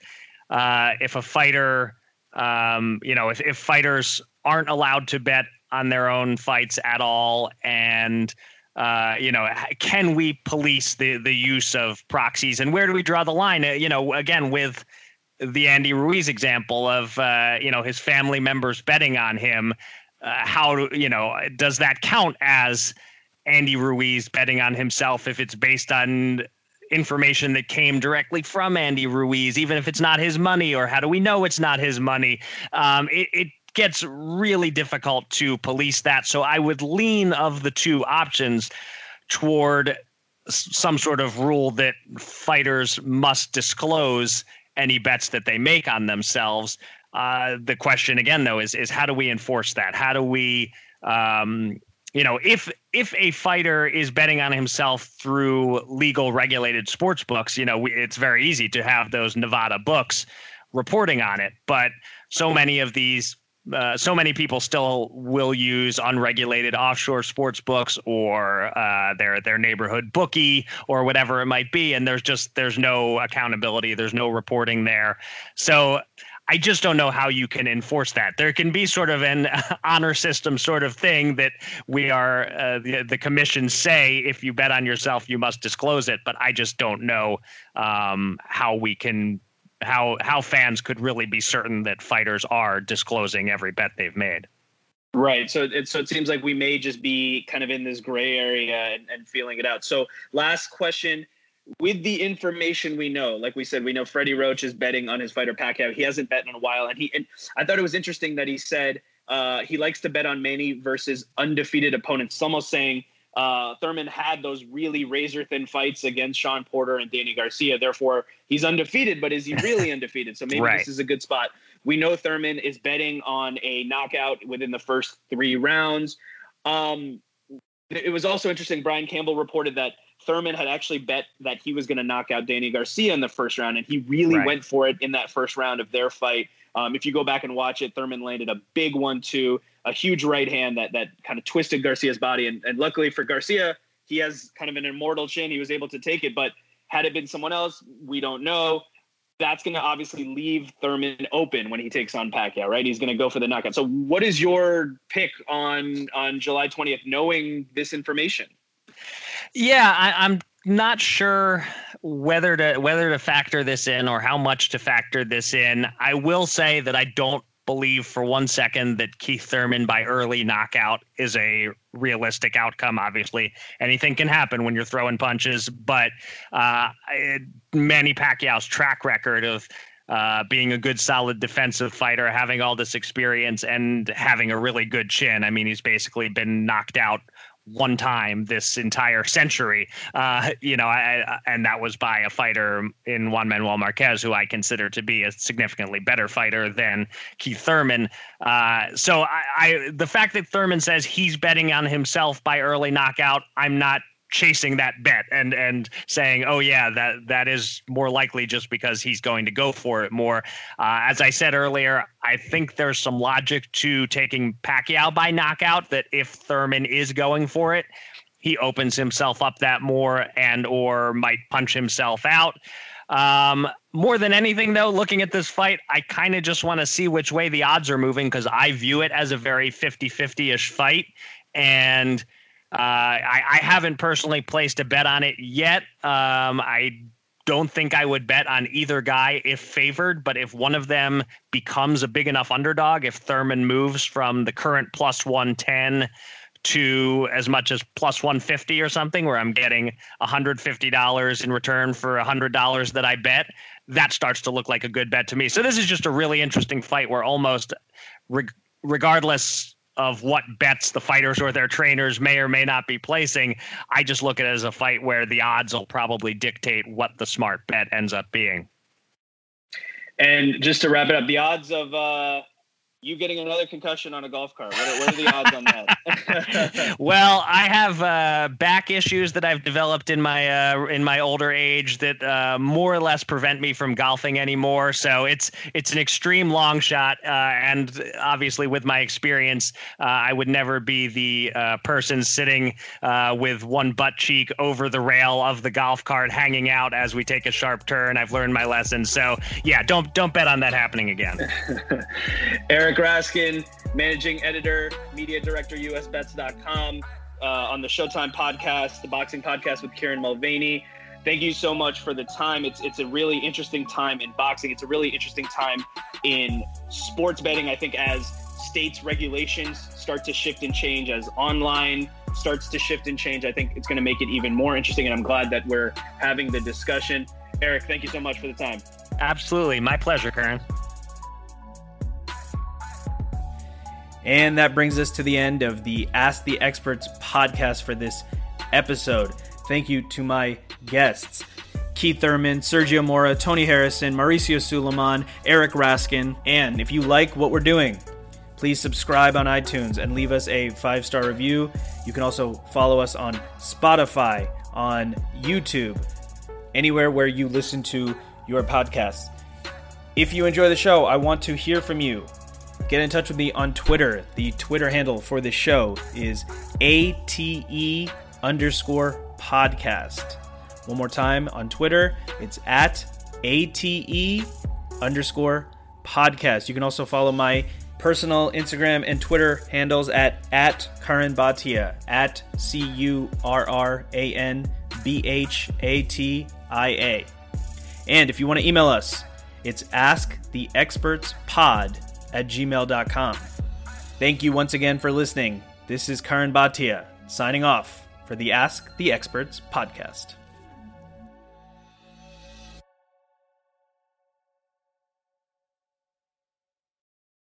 H: uh, if a fighter, um, you know, if, if fighters aren't allowed to bet on their own fights at all and uh, you know, can we police the the use of proxies, and where do we draw the line? Uh, you know, again with the Andy Ruiz example of uh, you know his family members betting on him. Uh, how you know? Does that count as Andy Ruiz betting on himself if it's based on information that came directly from Andy Ruiz, even if it's not his money, or how do we know it's not his money? Um, it, it gets really difficult to police that. So I would lean of the two options toward some sort of rule that fighters must disclose any bets that they make on themselves. Uh, the question again, though, is is how do we enforce that? How do we, um, you know, if if a fighter is betting on himself through legal regulated sports books, you know, we, it's very easy to have those Nevada books reporting on it. But so many of these uh, so many people still will use unregulated offshore sports books or uh, their their neighborhood bookie or whatever it might be, and there's just there's no accountability, there's no reporting there. So I just don't know how you can enforce that. There can be sort of an honor system sort of thing that we are uh, the, the commissions say if you bet on yourself you must disclose it, but I just don't know um, how we can how how fans could really be certain that fighters are disclosing every bet they've made.
A: Right. So it so it seems like we may just be kind of in this gray area and, and feeling it out. So last question. With the information we know, like we said, we know Freddie Roach is betting on his fighter Pacquiao. He hasn't bet in a while, and he and I thought it was interesting that he said uh, he likes to bet on Manny versus undefeated opponents. It's almost saying uh, Thurman had those really razor thin fights against Shawn Porter and Danny Garcia. Therefore, he's undefeated, but is he really undefeated? So maybe right. this is a good spot.
I: We know Thurman is betting on a knockout within the first three rounds. Um, it was also interesting. Brian Campbell reported that Thurman had actually bet that he was going to knock out Danny Garcia in the first round, and he really right. went for it in that first round of their fight. Um, if you go back and watch it, Thurman landed a big one-two, a huge right hand that that kind of twisted Garcia's body, and, and luckily for Garcia, he has kind of an immortal chin. He was able to take it, but had it been someone else, we don't know. That's going to obviously leave Thurman open when he takes on Pacquiao, right? He's going to go for the knockout. So, what is your pick on on July 20th, knowing this information?
H: Yeah, I, I'm not sure whether to whether to factor this in or how much to factor this in. I will say that I don't believe for one second that Keith Thurman by early knockout is a realistic outcome. Obviously, anything can happen when you're throwing punches, but uh, Manny Pacquiao's track record of uh, being a good, solid defensive fighter, having all this experience, and having a really good chin. I mean, he's basically been knocked out one time this entire century. Uh, you know, I, and that was by a fighter in Juan Manuel Marquez, who I consider to be a significantly better fighter than Keith Thurman. Uh, so I, I, the fact that Thurman says he's betting on himself by early knockout, I'm not chasing that bet and and saying, oh yeah, that that is more likely just because he's going to go for it more. Uh, as I said earlier, I think there's some logic to taking Pacquiao by knockout. That if Thurman is going for it, he opens himself up that more and or might punch himself out. Um, more than anything, though, looking at this fight, I kind of just want to see which way the odds are moving because I view it as a very 50 50 ish fight. And uh, I, I, haven't personally placed a bet on it yet. Um, I don't think I would bet on either guy if favored, but if one of them becomes a big enough underdog, if Thurman moves from the current plus 110 to as much as plus 150 or something, where I'm getting $150 in return for $100 that I bet, that starts to look like a good bet to me. So this is just a really interesting fight where almost regardless of what bets the fighters or their trainers may or may not be placing. I just look at it as a fight where the odds will probably dictate what the smart bet ends up being.
I: And just to wrap it up, the odds of uh, you getting another concussion on a golf cart? What are, what are the odds on that?
H: well, I have uh, back issues that I've developed in my uh, in my older age that uh, more or less prevent me from golfing anymore. So it's it's an extreme long shot, uh, and obviously with my experience, uh, I would never be the uh, person sitting with one butt cheek over the rail of the golf cart, hanging out as we take a sharp turn. I've learned my lesson. So yeah, don't don't bet on that happening again.
I: Eric Eric Raskin, managing editor, media director, usbets.com, uh, on the Showtime podcast, the boxing podcast with Kieran Mulvaney. Thank you so much for the time. It's it's a really interesting time in boxing. It's a really interesting time in sports betting. I think as states' regulations start to shift and change, as online starts to shift and change, I think it's going to make it even more interesting. And I'm glad that we're having the discussion. Eric, thank you so much for the time.
H: Absolutely. My pleasure, Karan.
A: And that brings us to the end of the Ask the Experts podcast for this episode. Thank you to my guests. Keith Thurman, Sergio Mora, Tony Harrison, Mauricio Sulaiman, Eric Raskin. And if you like what we're doing, please subscribe on iTunes and leave us a five star review. You can also follow us on Spotify, on YouTube, anywhere where you listen to your podcasts. If you enjoy the show, I want to hear from you. Get in touch with me on Twitter. The Twitter handle for the show is ATE underscore podcast. One more time on Twitter, it's at ATE underscore podcast. You can also follow my personal Instagram and Twitter handles at at Curran Bhatia at C U R R A N B H A T I A. And if you want to email us, it's ask the experts pod at gmail.com. Thank you once again for listening. This is Karan Bhatia signing off for the Ask the Experts podcast.